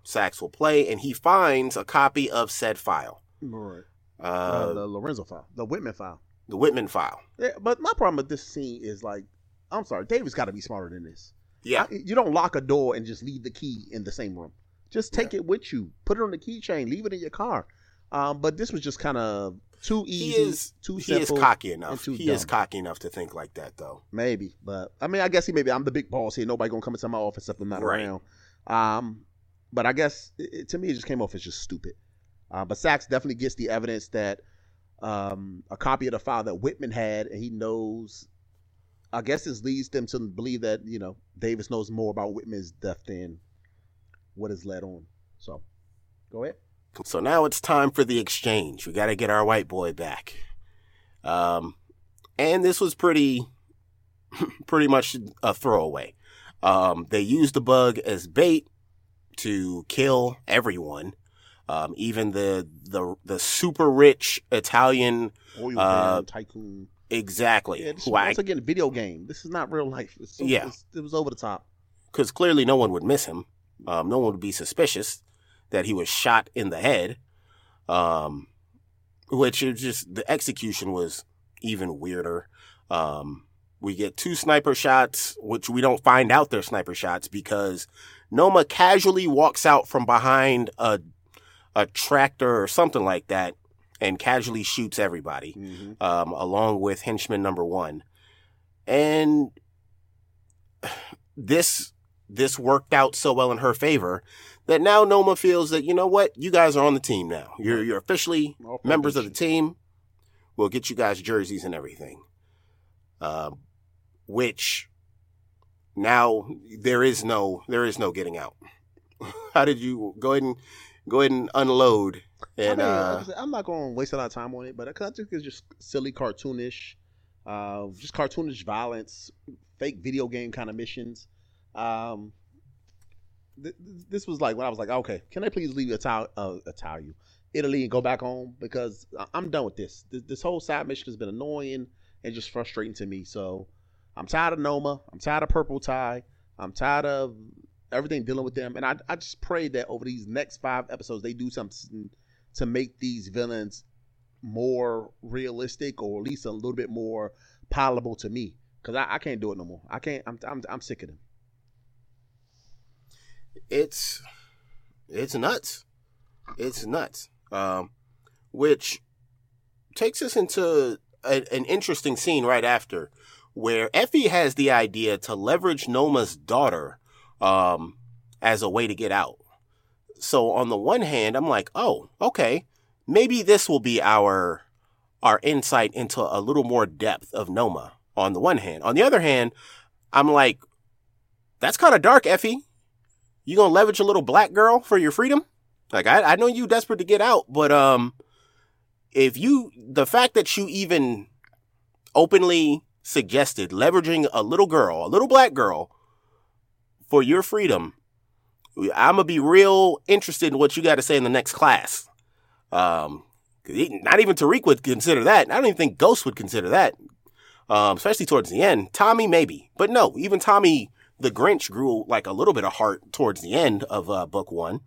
Saxe will play, and he finds a copy of said file, Right. uh, Uh, the Lorenzo file, the Whitman file. the Whitman file. Yeah, but my problem with this scene is like, I'm sorry, David's got to be smarter than this. Yeah, I- you don't lock a door and just leave the key in the same room. Just take it with you. Put it on the keychain. Leave it in your car. Um, but this was just kind of too easy, he is too he is cocky enough. He is cocky enough to think like that, though. Maybe, but I mean, I guess he maybe I'm the big boss here. Nobody gonna come into my office if I'm not Right. around. Um, but I guess it- to me, it just came off as just stupid. Uh, but Saxe definitely gets the evidence that um, a copy of the file that Whitman had, and he knows. I guess this leads them to believe that you know Davis knows more about Whitman's death than what is led on. So, go ahead. So now it's time for the exchange. We got to get our white boy back. Um, and this was pretty, pretty much a throwaway. Um, they used the bug as bait to kill everyone, um, even the the the super rich Italian. Oil Uh, tycoon. Exactly. Yeah, this is who I once again a video game. This is not real life. It's Yeah. it's- it was over the top. because clearly no one would miss him. Um, no one would be suspicious that he was shot in the head. Um, which is just the execution was even weirder. Um, we get two sniper shots, which we don't find out they're sniper shots because Noma casually walks out from behind a a tractor or something like that and casually shoots everybody Mm-hmm. um, along with henchman number one. And this this worked out so well in her favor that now Noma feels that you know what, you guys are on the team now. You're you're officially members of the team. We'll get you guys jerseys and everything. Uh, which now there is no there is no getting out. How did you go ahead and go ahead and unload and I mean, uh, like I said, I'm not going to waste a lot of time on it, but 'cause I think it's just silly, cartoonish. uh, just cartoonish violence, fake video game kind of missions. Um, th- this was like when I was like, okay, can I please leave Ital- uh, Italia, Italy, and go back home because I- I'm done with this. this. This whole side mission has been annoying and just frustrating to me. So I'm tired of Noma. I'm tired of Purple Tie. I'm tired of everything dealing with them. And I, I just pray that over these next five episodes, they do something to make these villains more realistic or at least a little bit more palatable to me. Cause I, I can't do it no more. I can't. I'm, I'm, I'm sick of them. It's it's nuts. It's nuts. Um, which takes us into a, an interesting scene right after, where Effie has the idea to leverage Noma's daughter um, as a way to get out. So on the one hand, I'm like, oh, okay, maybe this will be our our insight into a little more depth of Noma. On the one hand, on the other hand, I'm like, that's kind of dark, Effie. You gonna leverage a little black girl for your freedom? Like I, I know you desperate to get out, but um, if you the fact that you even openly suggested leveraging a little girl, a little black girl, for your freedom, I'm gonna be real interested in what you got to say in the next class. Um, not even Tariq would consider that. I don't even think Ghost would consider that. Um, especially towards the end. Tommy maybe, but no, even Tommy the Grinch grew like a little bit of heart towards the end of uh, book one.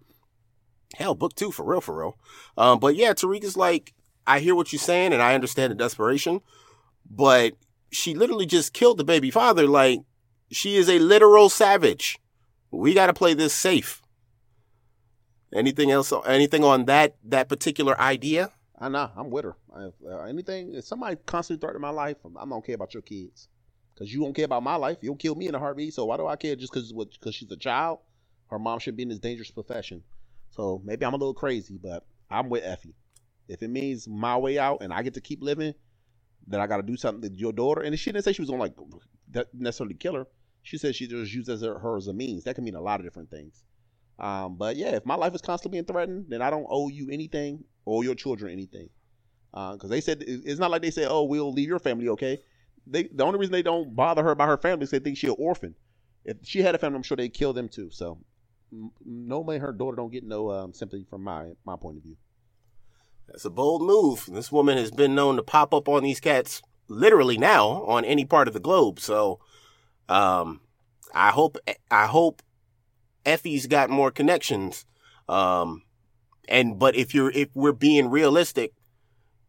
Hell, book two for real, for real. Um, but yeah, Tariq is like, I hear what you're saying and I understand the desperation, but she literally just killed the baby father. Like, she is a literal savage. We got to play this safe. Anything else? Anything on that that particular idea? I know. I'm with her. I, uh, anything? If somebody constantly threatening my life, I'm, don't care about your kids. Because you don't care about my life. You'll kill me in a heartbeat. So why do I care just because she's a child? Her mom should be in this dangerous profession. So maybe I'm a little crazy, but I'm with Effie. If it means my way out and I get to keep living, then I got to do something to your daughter. And she didn't say she was going to like necessarily kill her. She said she just used as her, her as a means. That can mean a lot of different things. Um, but yeah, if my life is constantly being threatened, then I don't owe you anything or your children anything. Because uh, they said it's not like they said, "Oh, we'll leave your family okay." They the only reason they don't bother her about her family is they think she's an orphan. If she had a family, I'm sure they'd kill them too. So no way her daughter don't get no um, sympathy from my my point of view. That's a bold move. This woman has been known to pop up on these cats literally now on any part of the globe. So, um, I hope I hope Effie's got more connections. Um, and but if you're if we're being realistic,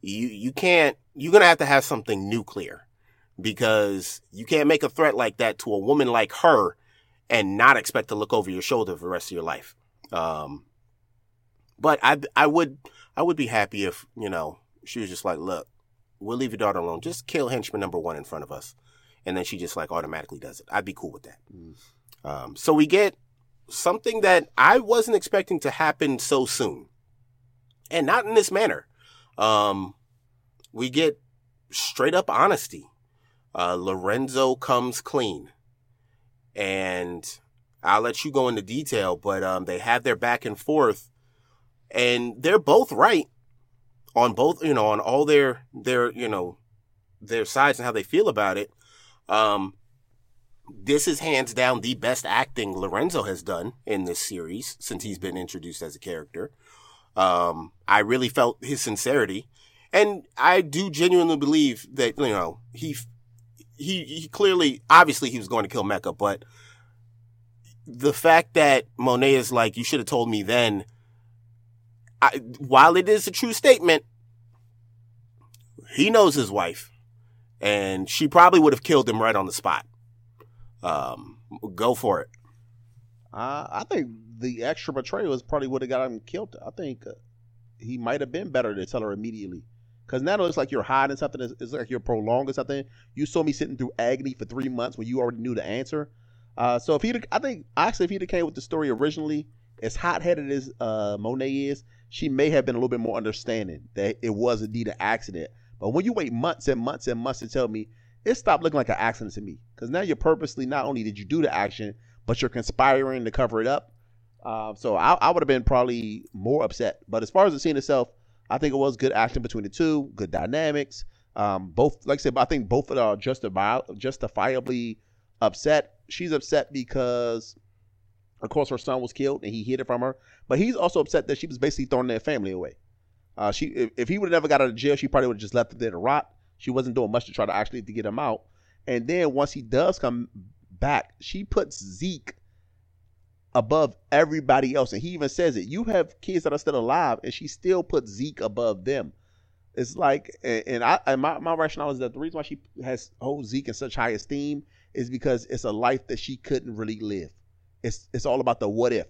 you you can't you're gonna have to have something nuclear because you can't make a threat like that to a woman like her and not expect to look over your shoulder for the rest of your life. Um, but I, I would, I would be happy if, you know, she was just like, look, we'll leave your daughter alone. Just kill henchman number one in front of us. And then she just like automatically does it. I'd be cool with that. Mm. Um, so we get something that I wasn't expecting to happen so soon and not in this manner. Um, we get straight up honesty. Uh, Lorenzo comes clean and I'll let you go into detail, but um, they have their back and forth, and they're both right on both, you know, on all their their you know their sides and how they feel about it. Um, this is hands down the best acting Lorenzo has done in this series since he's been introduced as a character. Um, I really felt his sincerity, and I do genuinely believe that you know he he, he clearly, obviously, he was going to kill Mecca, but the fact that Monet is like, you should have told me then, I, while it is a true statement, he knows his wife, and she probably would have killed him right on the spot. Um, go for it. Uh, I think the extra betrayal is probably would have got him killed. I think uh, he might have been better to tell her immediately. Because now it looks like you're hiding something. It's, it's like you're prolonging something. You saw me sitting through agony for three months when you already knew the answer. Uh, so if he, I think actually if he came with the story originally, as hot headed as uh, Monet is, she may have been a little bit more understanding that it was indeed an accident. But when you wait months and months and months to tell me, it stopped looking like an accident to me. Because now you're purposely not only did you do the action, but you're conspiring to cover it up. Uh, so I, I would have been probably more upset. But as far as the scene itself, I think it was good action between the two, good dynamics. Um, both, like I said, I think both of them are justifi- justifiably upset. She's upset because, of course, her son was killed and he hid it from her. But he's also upset that she was basically throwing their family away. Uh, she, if, if he would have never got out of jail, she probably would have just left it there to rot. She wasn't doing much to try to actually to get him out. And then once he does come back, she puts Zeke above everybody else. And he even says it. You have kids that are still alive, and she still puts Zeke above them. It's like, and I, and my, my rationale is that the reason why she has holds Zeke in such high esteem is because it's a life that she couldn't really live. It's it's all about the what if.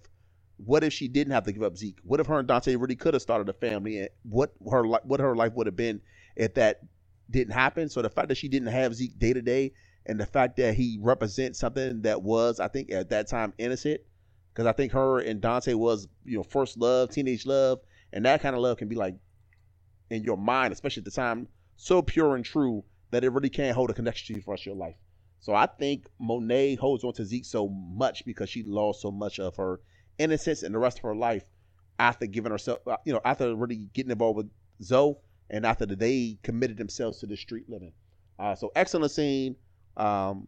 What if she didn't have to give up Zeke? What if her and Dante really could have started a family? And what her what her life would have been if that didn't happen? So the fact that she didn't have Zeke day to day, and the fact that he represents something that was, I think, at that time innocent, because I think her and Dante was, you know, first love, teenage love, and that kind of love can be like in your mind, especially at the time, so pure and true that it really can't hold a connection to you for the rest of your life. So I think Monet holds on to Zeke so much because she lost so much of her innocence and the rest of her life after giving herself, uh, you know, after really getting involved with Zo and after they committed themselves to the street living. Uh, so excellent scene um,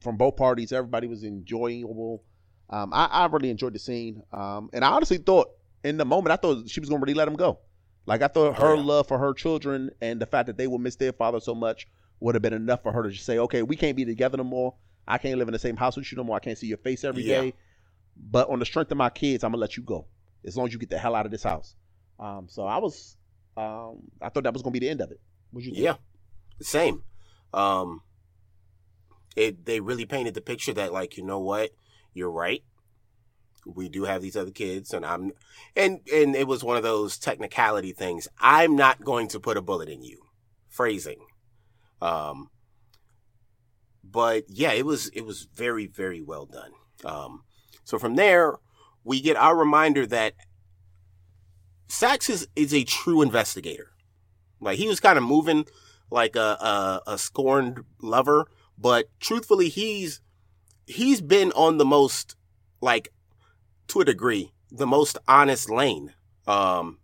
from both parties. Everybody was enjoyable. Um, I, I, really enjoyed the scene, um, and I honestly thought in the moment I thought she was going to really let him go. Like I thought her yeah. love for her children and the fact that they would miss their father so much would have been enough for her to just say, "Okay, we can't be together no more. I can't live in the same house with you no more. I can't see your face every yeah. day. But on the strength of my kids, I'm gonna let you go as long as you get the hell out of this house. Um, so I was, um, I thought that was gonna be the end of it. What you think? Yeah, same. Um, it they really painted the picture that like you know what, you're right. We do have these other kids, and I'm, and and it was one of those technicality things. I'm not going to put a bullet in you. Phrasing. Um, but yeah, it was it was very very well done. Um, so from there, we get our reminder that Saxe is, is a true investigator. Like he was kind of moving like a, a, a scorned lover, but truthfully, he's he's been on the most like to a degree the most honest lane um,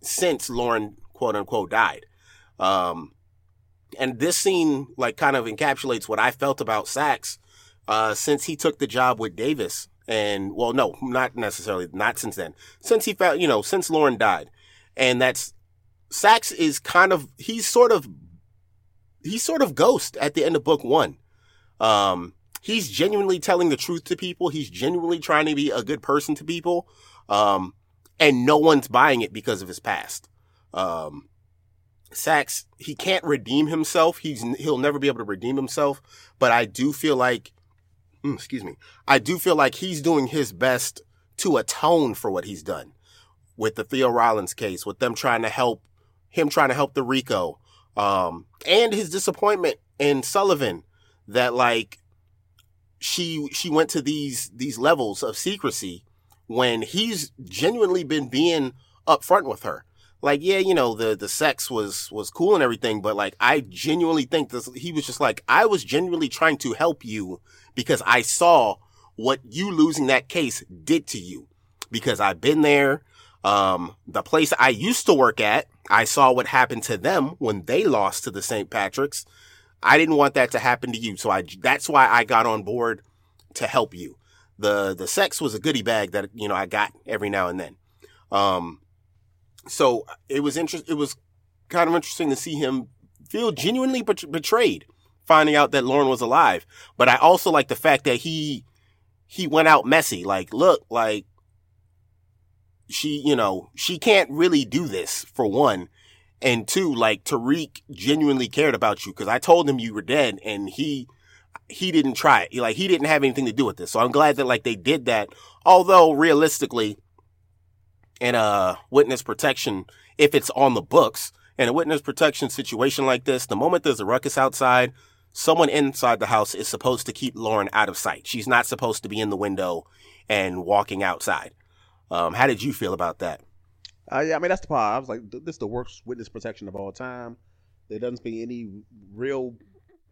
since Lauren quote unquote died. Um, and this scene like kind of encapsulates what I felt about Saxe uh, since he took the job with Davis and well, no, not necessarily, not since then. Since he found, you know, since Lauren died, and that's Saxe is kind of he's sort of he's sort of ghost at the end of book one. Um, he's genuinely telling the truth to people. He's genuinely trying to be a good person to people. Um, and no one's buying it because of his past. Um, Saxe, he can't redeem himself. He's, he'll never be able to redeem himself. But I do feel like mm, excuse me, I do feel like he's doing his best to atone for what he's done with the Theo Rollins case, with them trying to help him trying to help the RICO, um, and his disappointment in Sullivan that like she she went to these these levels of secrecy when he's genuinely been being upfront with her. Like, yeah, you know, the the sex was was cool and everything, but like I genuinely think this he was just like, I was genuinely trying to help you because I saw what you losing that case did to you. Because I've been there. Um, the place I used to work at, I saw what happened to them when they lost to the St. Patrick's. I didn't want that to happen to you. So I, that's why I got on board to help you. The, the sex was a goodie bag that, you know, I got every now and then. Um, so uh, it was interesting. It was kind of interesting to see him feel genuinely betrayed finding out that Lauren was alive. But I also like the fact that he he went out messy. Like, look, like she, you know, she can't really do this for one. And two, like Tariq genuinely cared about you because I told him you were dead and he he didn't try it. Like he didn't have anything to do with this. So I'm glad that like they did that. Although realistically, in a witness protection, if it's on the books, in a witness protection situation like this, the moment there's a ruckus outside, someone inside the house is supposed to keep Lauren out of sight. She's not supposed to be in the window and walking outside. Um, how did you feel about that? Uh, yeah, I mean that's the part. I was like, this is the worst witness protection of all time. There doesn't be any real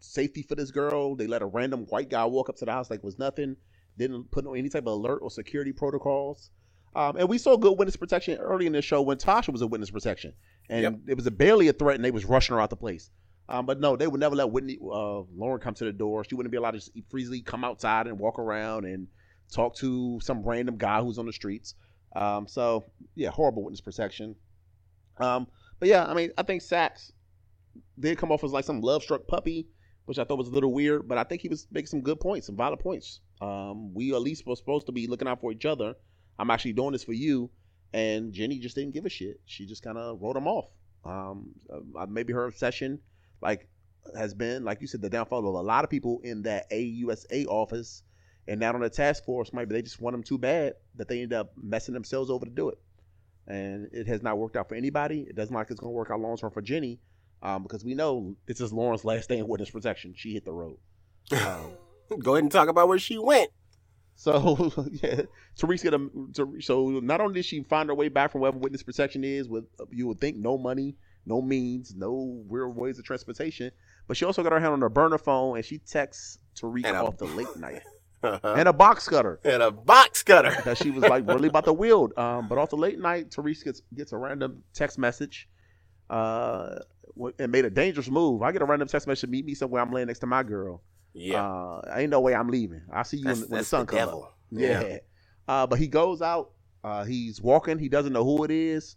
safety for this girl. They let a random white guy walk up to the house like it was nothing. Didn't put on any type of alert or security protocols. Um, and we saw good witness protection early in the show when Tasha was a witness protection, and Yep. it was a barely a threat, and they was rushing her out the place. Um, but no, they would never let Whitney uh, Lauren come to the door. She wouldn't be allowed to just freely come outside and walk around and talk to some random guy who's on the streets. Um, so yeah, horrible witness protection. Um, but yeah, I mean, I think Saxe did come off as like some love struck puppy, which I thought was a little weird. But I think he was making some good points, some valid points. Um, we at least were supposed to be looking out for each other. I'm actually doing this for you, and Jenny just didn't give a shit. She just kind of wrote him off. Um, uh, maybe her obsession, like, has been like you said, the downfall of a lot of people in that AUSA office and not on the task force. Maybe they just want them too bad that they end up messing themselves over to do it and it has not worked out for anybody. It doesn't like it's going to work out long term for Jenny, um, because we know this is Lauren's last day in witness protection. She hit the road. Um, Go ahead and talk about where she went. So yeah, Tariq get a Ther- so not only did she find her way back from wherever witness protection is, with you would think no money, no means, no real ways of transportation, but she also got her hand on her burner phone and she texts Tariq And a- off the late night and and a box cutter. And a box cutter. that she was like really about to wield. Um, but off the late night, Tariq gets gets a random text message, uh, and made a dangerous move. I get a random text message, meet me somewhere. I'm laying next to my girl. Yeah, Uh, ain't no way I'm leaving. I'll see you that's, when, when the sun comes up. devil. Yeah. Uh, but he goes out. Uh, he's walking. He doesn't know who it is.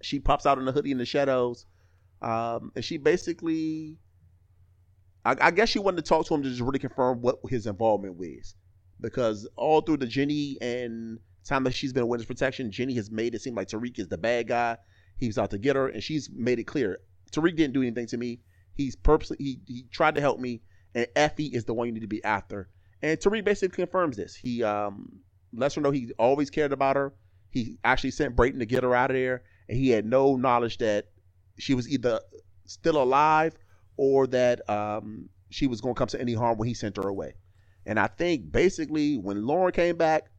She pops out in the hoodie in the shadows, um, and she basically, I, I guess she wanted to talk to him to just really confirm what his involvement was, because all through the Jenny and time that she's been in witness protection, Jenny has made it seem like Tariq is the bad guy. He's out to get her, and she's made it clear Tariq didn't do anything to me. He's purposely he, he tried to help me, and Effie is the one you need to be after. And Tariq basically confirms this. He um, lets her know he always cared about her. He actually sent Brayden to get her out of there, and he had no knowledge that she was either still alive or that um, she was going to come to any harm when he sent her away. And I think basically when Lauren came back,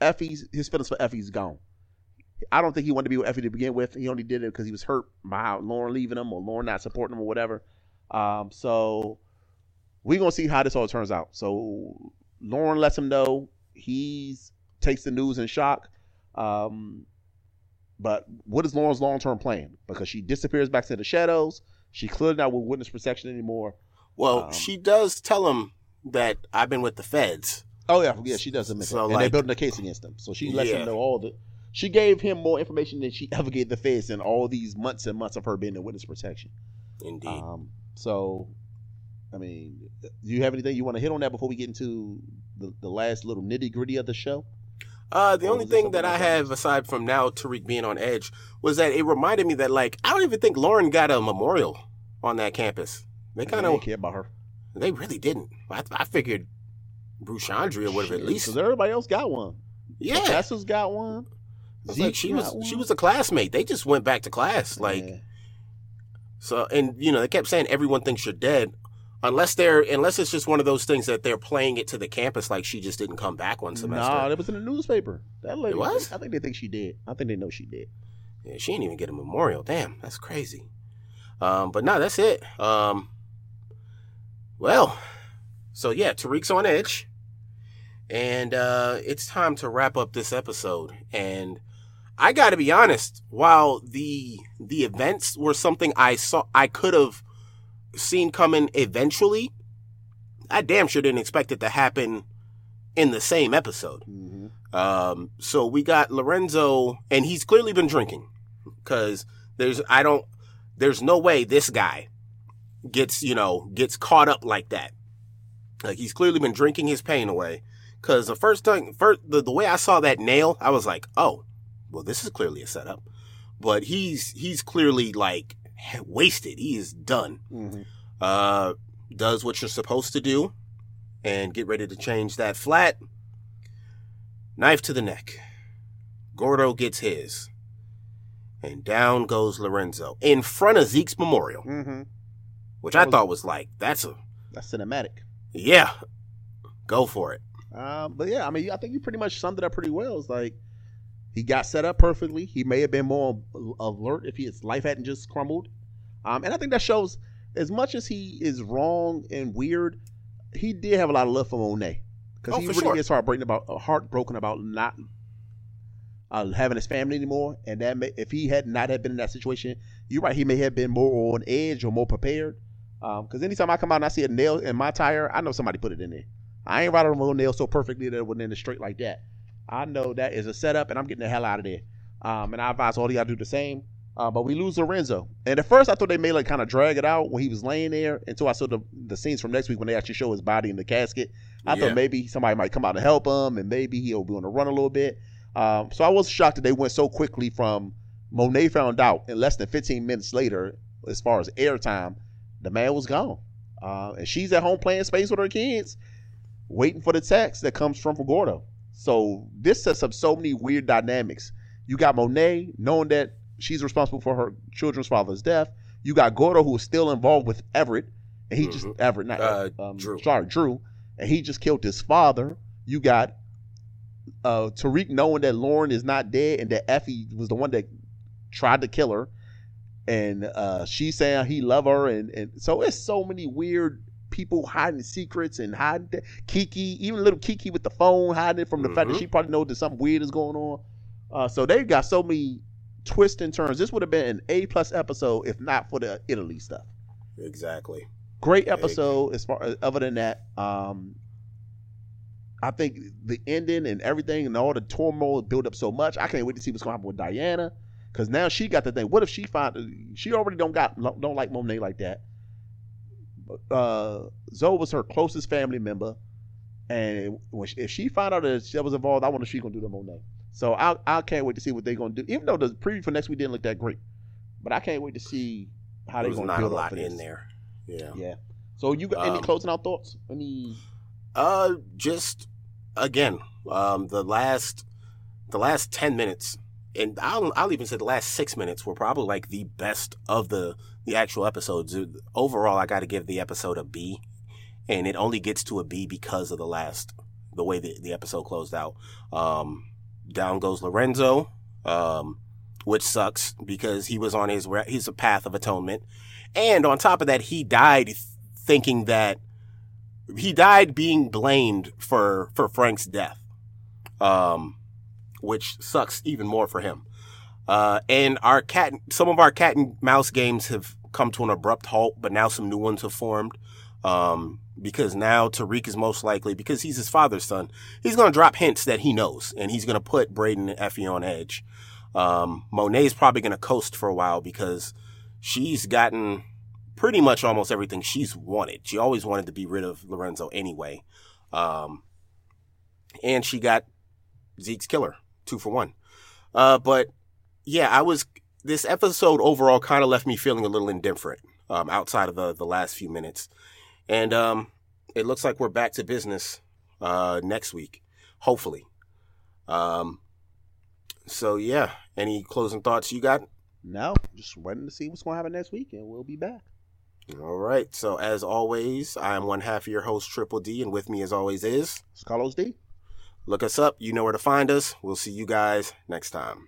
Effie's his feelings for Effie's gone. I don't think he wanted to be with Effie to begin with. He only did it because he was hurt by Lauren leaving him or Lauren not supporting him or whatever. Um, so we're gonna see how this all turns out. So Lauren lets him know he's takes the news in shock. Um, but what is Lauren's long term plan? Because she disappears back to the shadows. She clearly not with witness protection anymore. Well, Um, she does tell him that I've been with the feds. Oh yeah, yeah, she does admit So, that. And they're building a case against him. So she lets Yeah. him know all the. She gave him more information than she ever gave the feds in all these months and months of her being in witness protection. Indeed. Um, so, I mean, do you have anything you want to hit on that before we get into the, the last little nitty gritty of the show? Uh, the Or only thing that I have aside from now Tariq being on edge was that it reminded me that like I don't even think Lauren got a memorial on that campus. They kind of don't care about her. they really didn't. I, I figured Bruce Chandria would have at least because everybody else got one. yeah. Professor's got one. It's like Zeke she was one. she was a classmate. They just went back to class like Yeah. so and you know they kept saying everyone thinks you're dead unless they're unless it's just one of those things that they're playing it to the campus like she just didn't come back one semester. Nah, it was in the newspaper. That lady, It was? I think they think she did. I think they know she did. Yeah, she didn't even get a memorial. Damn, that's crazy. Um, but no, that's it. Um, well, so yeah, Tariq's on edge, and uh, it's time to wrap up this episode. And I got to be honest, while the the events were something I saw, I could have seen coming eventually. I damn sure didn't expect it to happen in the same episode. hmm Um, so we got Lorenzo, and he's clearly been drinking because there's I don't there's no way this guy gets you know gets caught up like that. Like he's clearly been drinking his pain away. Because the first time, first the, the way I saw that nail, I was like, oh, well, this is clearly a setup. But he's he's clearly like wasted. He is done hmm uh, does what you're supposed to do and get ready to change that flat. Knife to the neck. Gordo gets his. And down goes Lorenzo in front of Zeke's memorial, hmm which I thought was like, that's a, That's cinematic. yeah, go for it. Um, but yeah, I mean, I think you pretty much summed it up pretty well. It's like he got set up perfectly. He may have been more alert if his life hadn't just crumbled. Um, and I think that shows as much as he is wrong and weird, he did have a lot of love for Monet because Oh, he really sure. is heartbroken about uh, heartbroken about not uh, having his family anymore. And that may, if he had not had been in that situation, you're right. He may have been more on edge or more prepared. Because um, anytime I come out and I see a nail in my tire, I know somebody put it in there. I ain't riding a nail so perfectly that it went in the straight like that. I know that is a setup, and I'm getting the hell out of there. Um, and I advise all of y'all do the same. Uh, but we lose Lorenzo. And at first, I thought they may like kind of drag it out when he was laying there until I saw the, the scenes from next week when they actually show his body in the casket. I yeah. thought maybe somebody might come out to help him and maybe he'll be on the run a little bit. Um, so I was shocked that they went so quickly from Monet found out in less than 15 minutes later, as far as airtime, the man was gone. Uh, and she's at home playing space with her kids, waiting for the text that comes from Gordo. So this sets up so many weird dynamics. You got Monet knowing that she's responsible for her children's father's death. You got Gordo who is still involved with Everett, and he mm-hmm. just Everett, not uh, um, Dru. Sorry, Dru, and he just killed his father. You got uh, Tariq knowing that Lauren is not dead and that Effie was the one that tried to kill her, and uh, she's saying he love her, and and so it's so many weird people hiding secrets and hiding th- Kiki, even little Kiki with the phone hiding it from the mm-hmm. fact that mm-hmm. she probably knows that something weird is going on. Uh, so they've got so many twists and turns. This would have been an A plus episode if not for the Italy stuff. Exactly. Great episode as far as other than that. Um, I think the ending and everything and all the turmoil built up so much. I can't wait to see what's going to happen with Diana because now she got the thing. What if she find she already don't got don't like Monet like that? Uh, Zo was her closest family member, and when she, if she found out that she was involved, I wonder if she's gonna do the Monet. So I I can't wait to see what they're gonna do. Even though the preview for next week didn't look that great, but I can't wait to see how they're gonna not build a lot in there. Yeah, yeah. So you got any um, closing out thoughts? Any? Uh, just again, um, the last the last ten minutes, and I'll I'll even say the last six minutes were probably like the best of the the actual episodes. Overall, I got to give the episode a B, and it only gets to a B because of the last the way the, the episode closed out. Um, down goes Lorenzo, um, which sucks because he was on his he's a path of atonement, and on top of that, he died thinking that he died being blamed for for Frank's death, um, which sucks even more for him. Uh, and our cat, some of our cat and mouse games have come to an abrupt halt, but now some new ones have formed. Um, because now Tariq is most likely, because he's his father's son, he's going to drop hints that he knows, and he's going to put Brayden and Effie on edge. Um, Monet's probably going to coast for a while because she's gotten pretty much almost everything she's wanted. She always wanted to be rid of Lorenzo anyway. Um, and she got Zeke's killer, two for one. Uh, but yeah, I was, this episode overall kind of left me feeling a little indifferent, um, outside of the, the last few minutes. And, um, it looks like we're back to business, uh, next week, hopefully. Um, so yeah, any closing thoughts you got? No, just waiting to see what's going to happen next week, and we'll be back. All right. So as always, I am one half of your host, Triple D, and with me as always is Carlos D. Look us up. You know where to find us. We'll see you guys next time.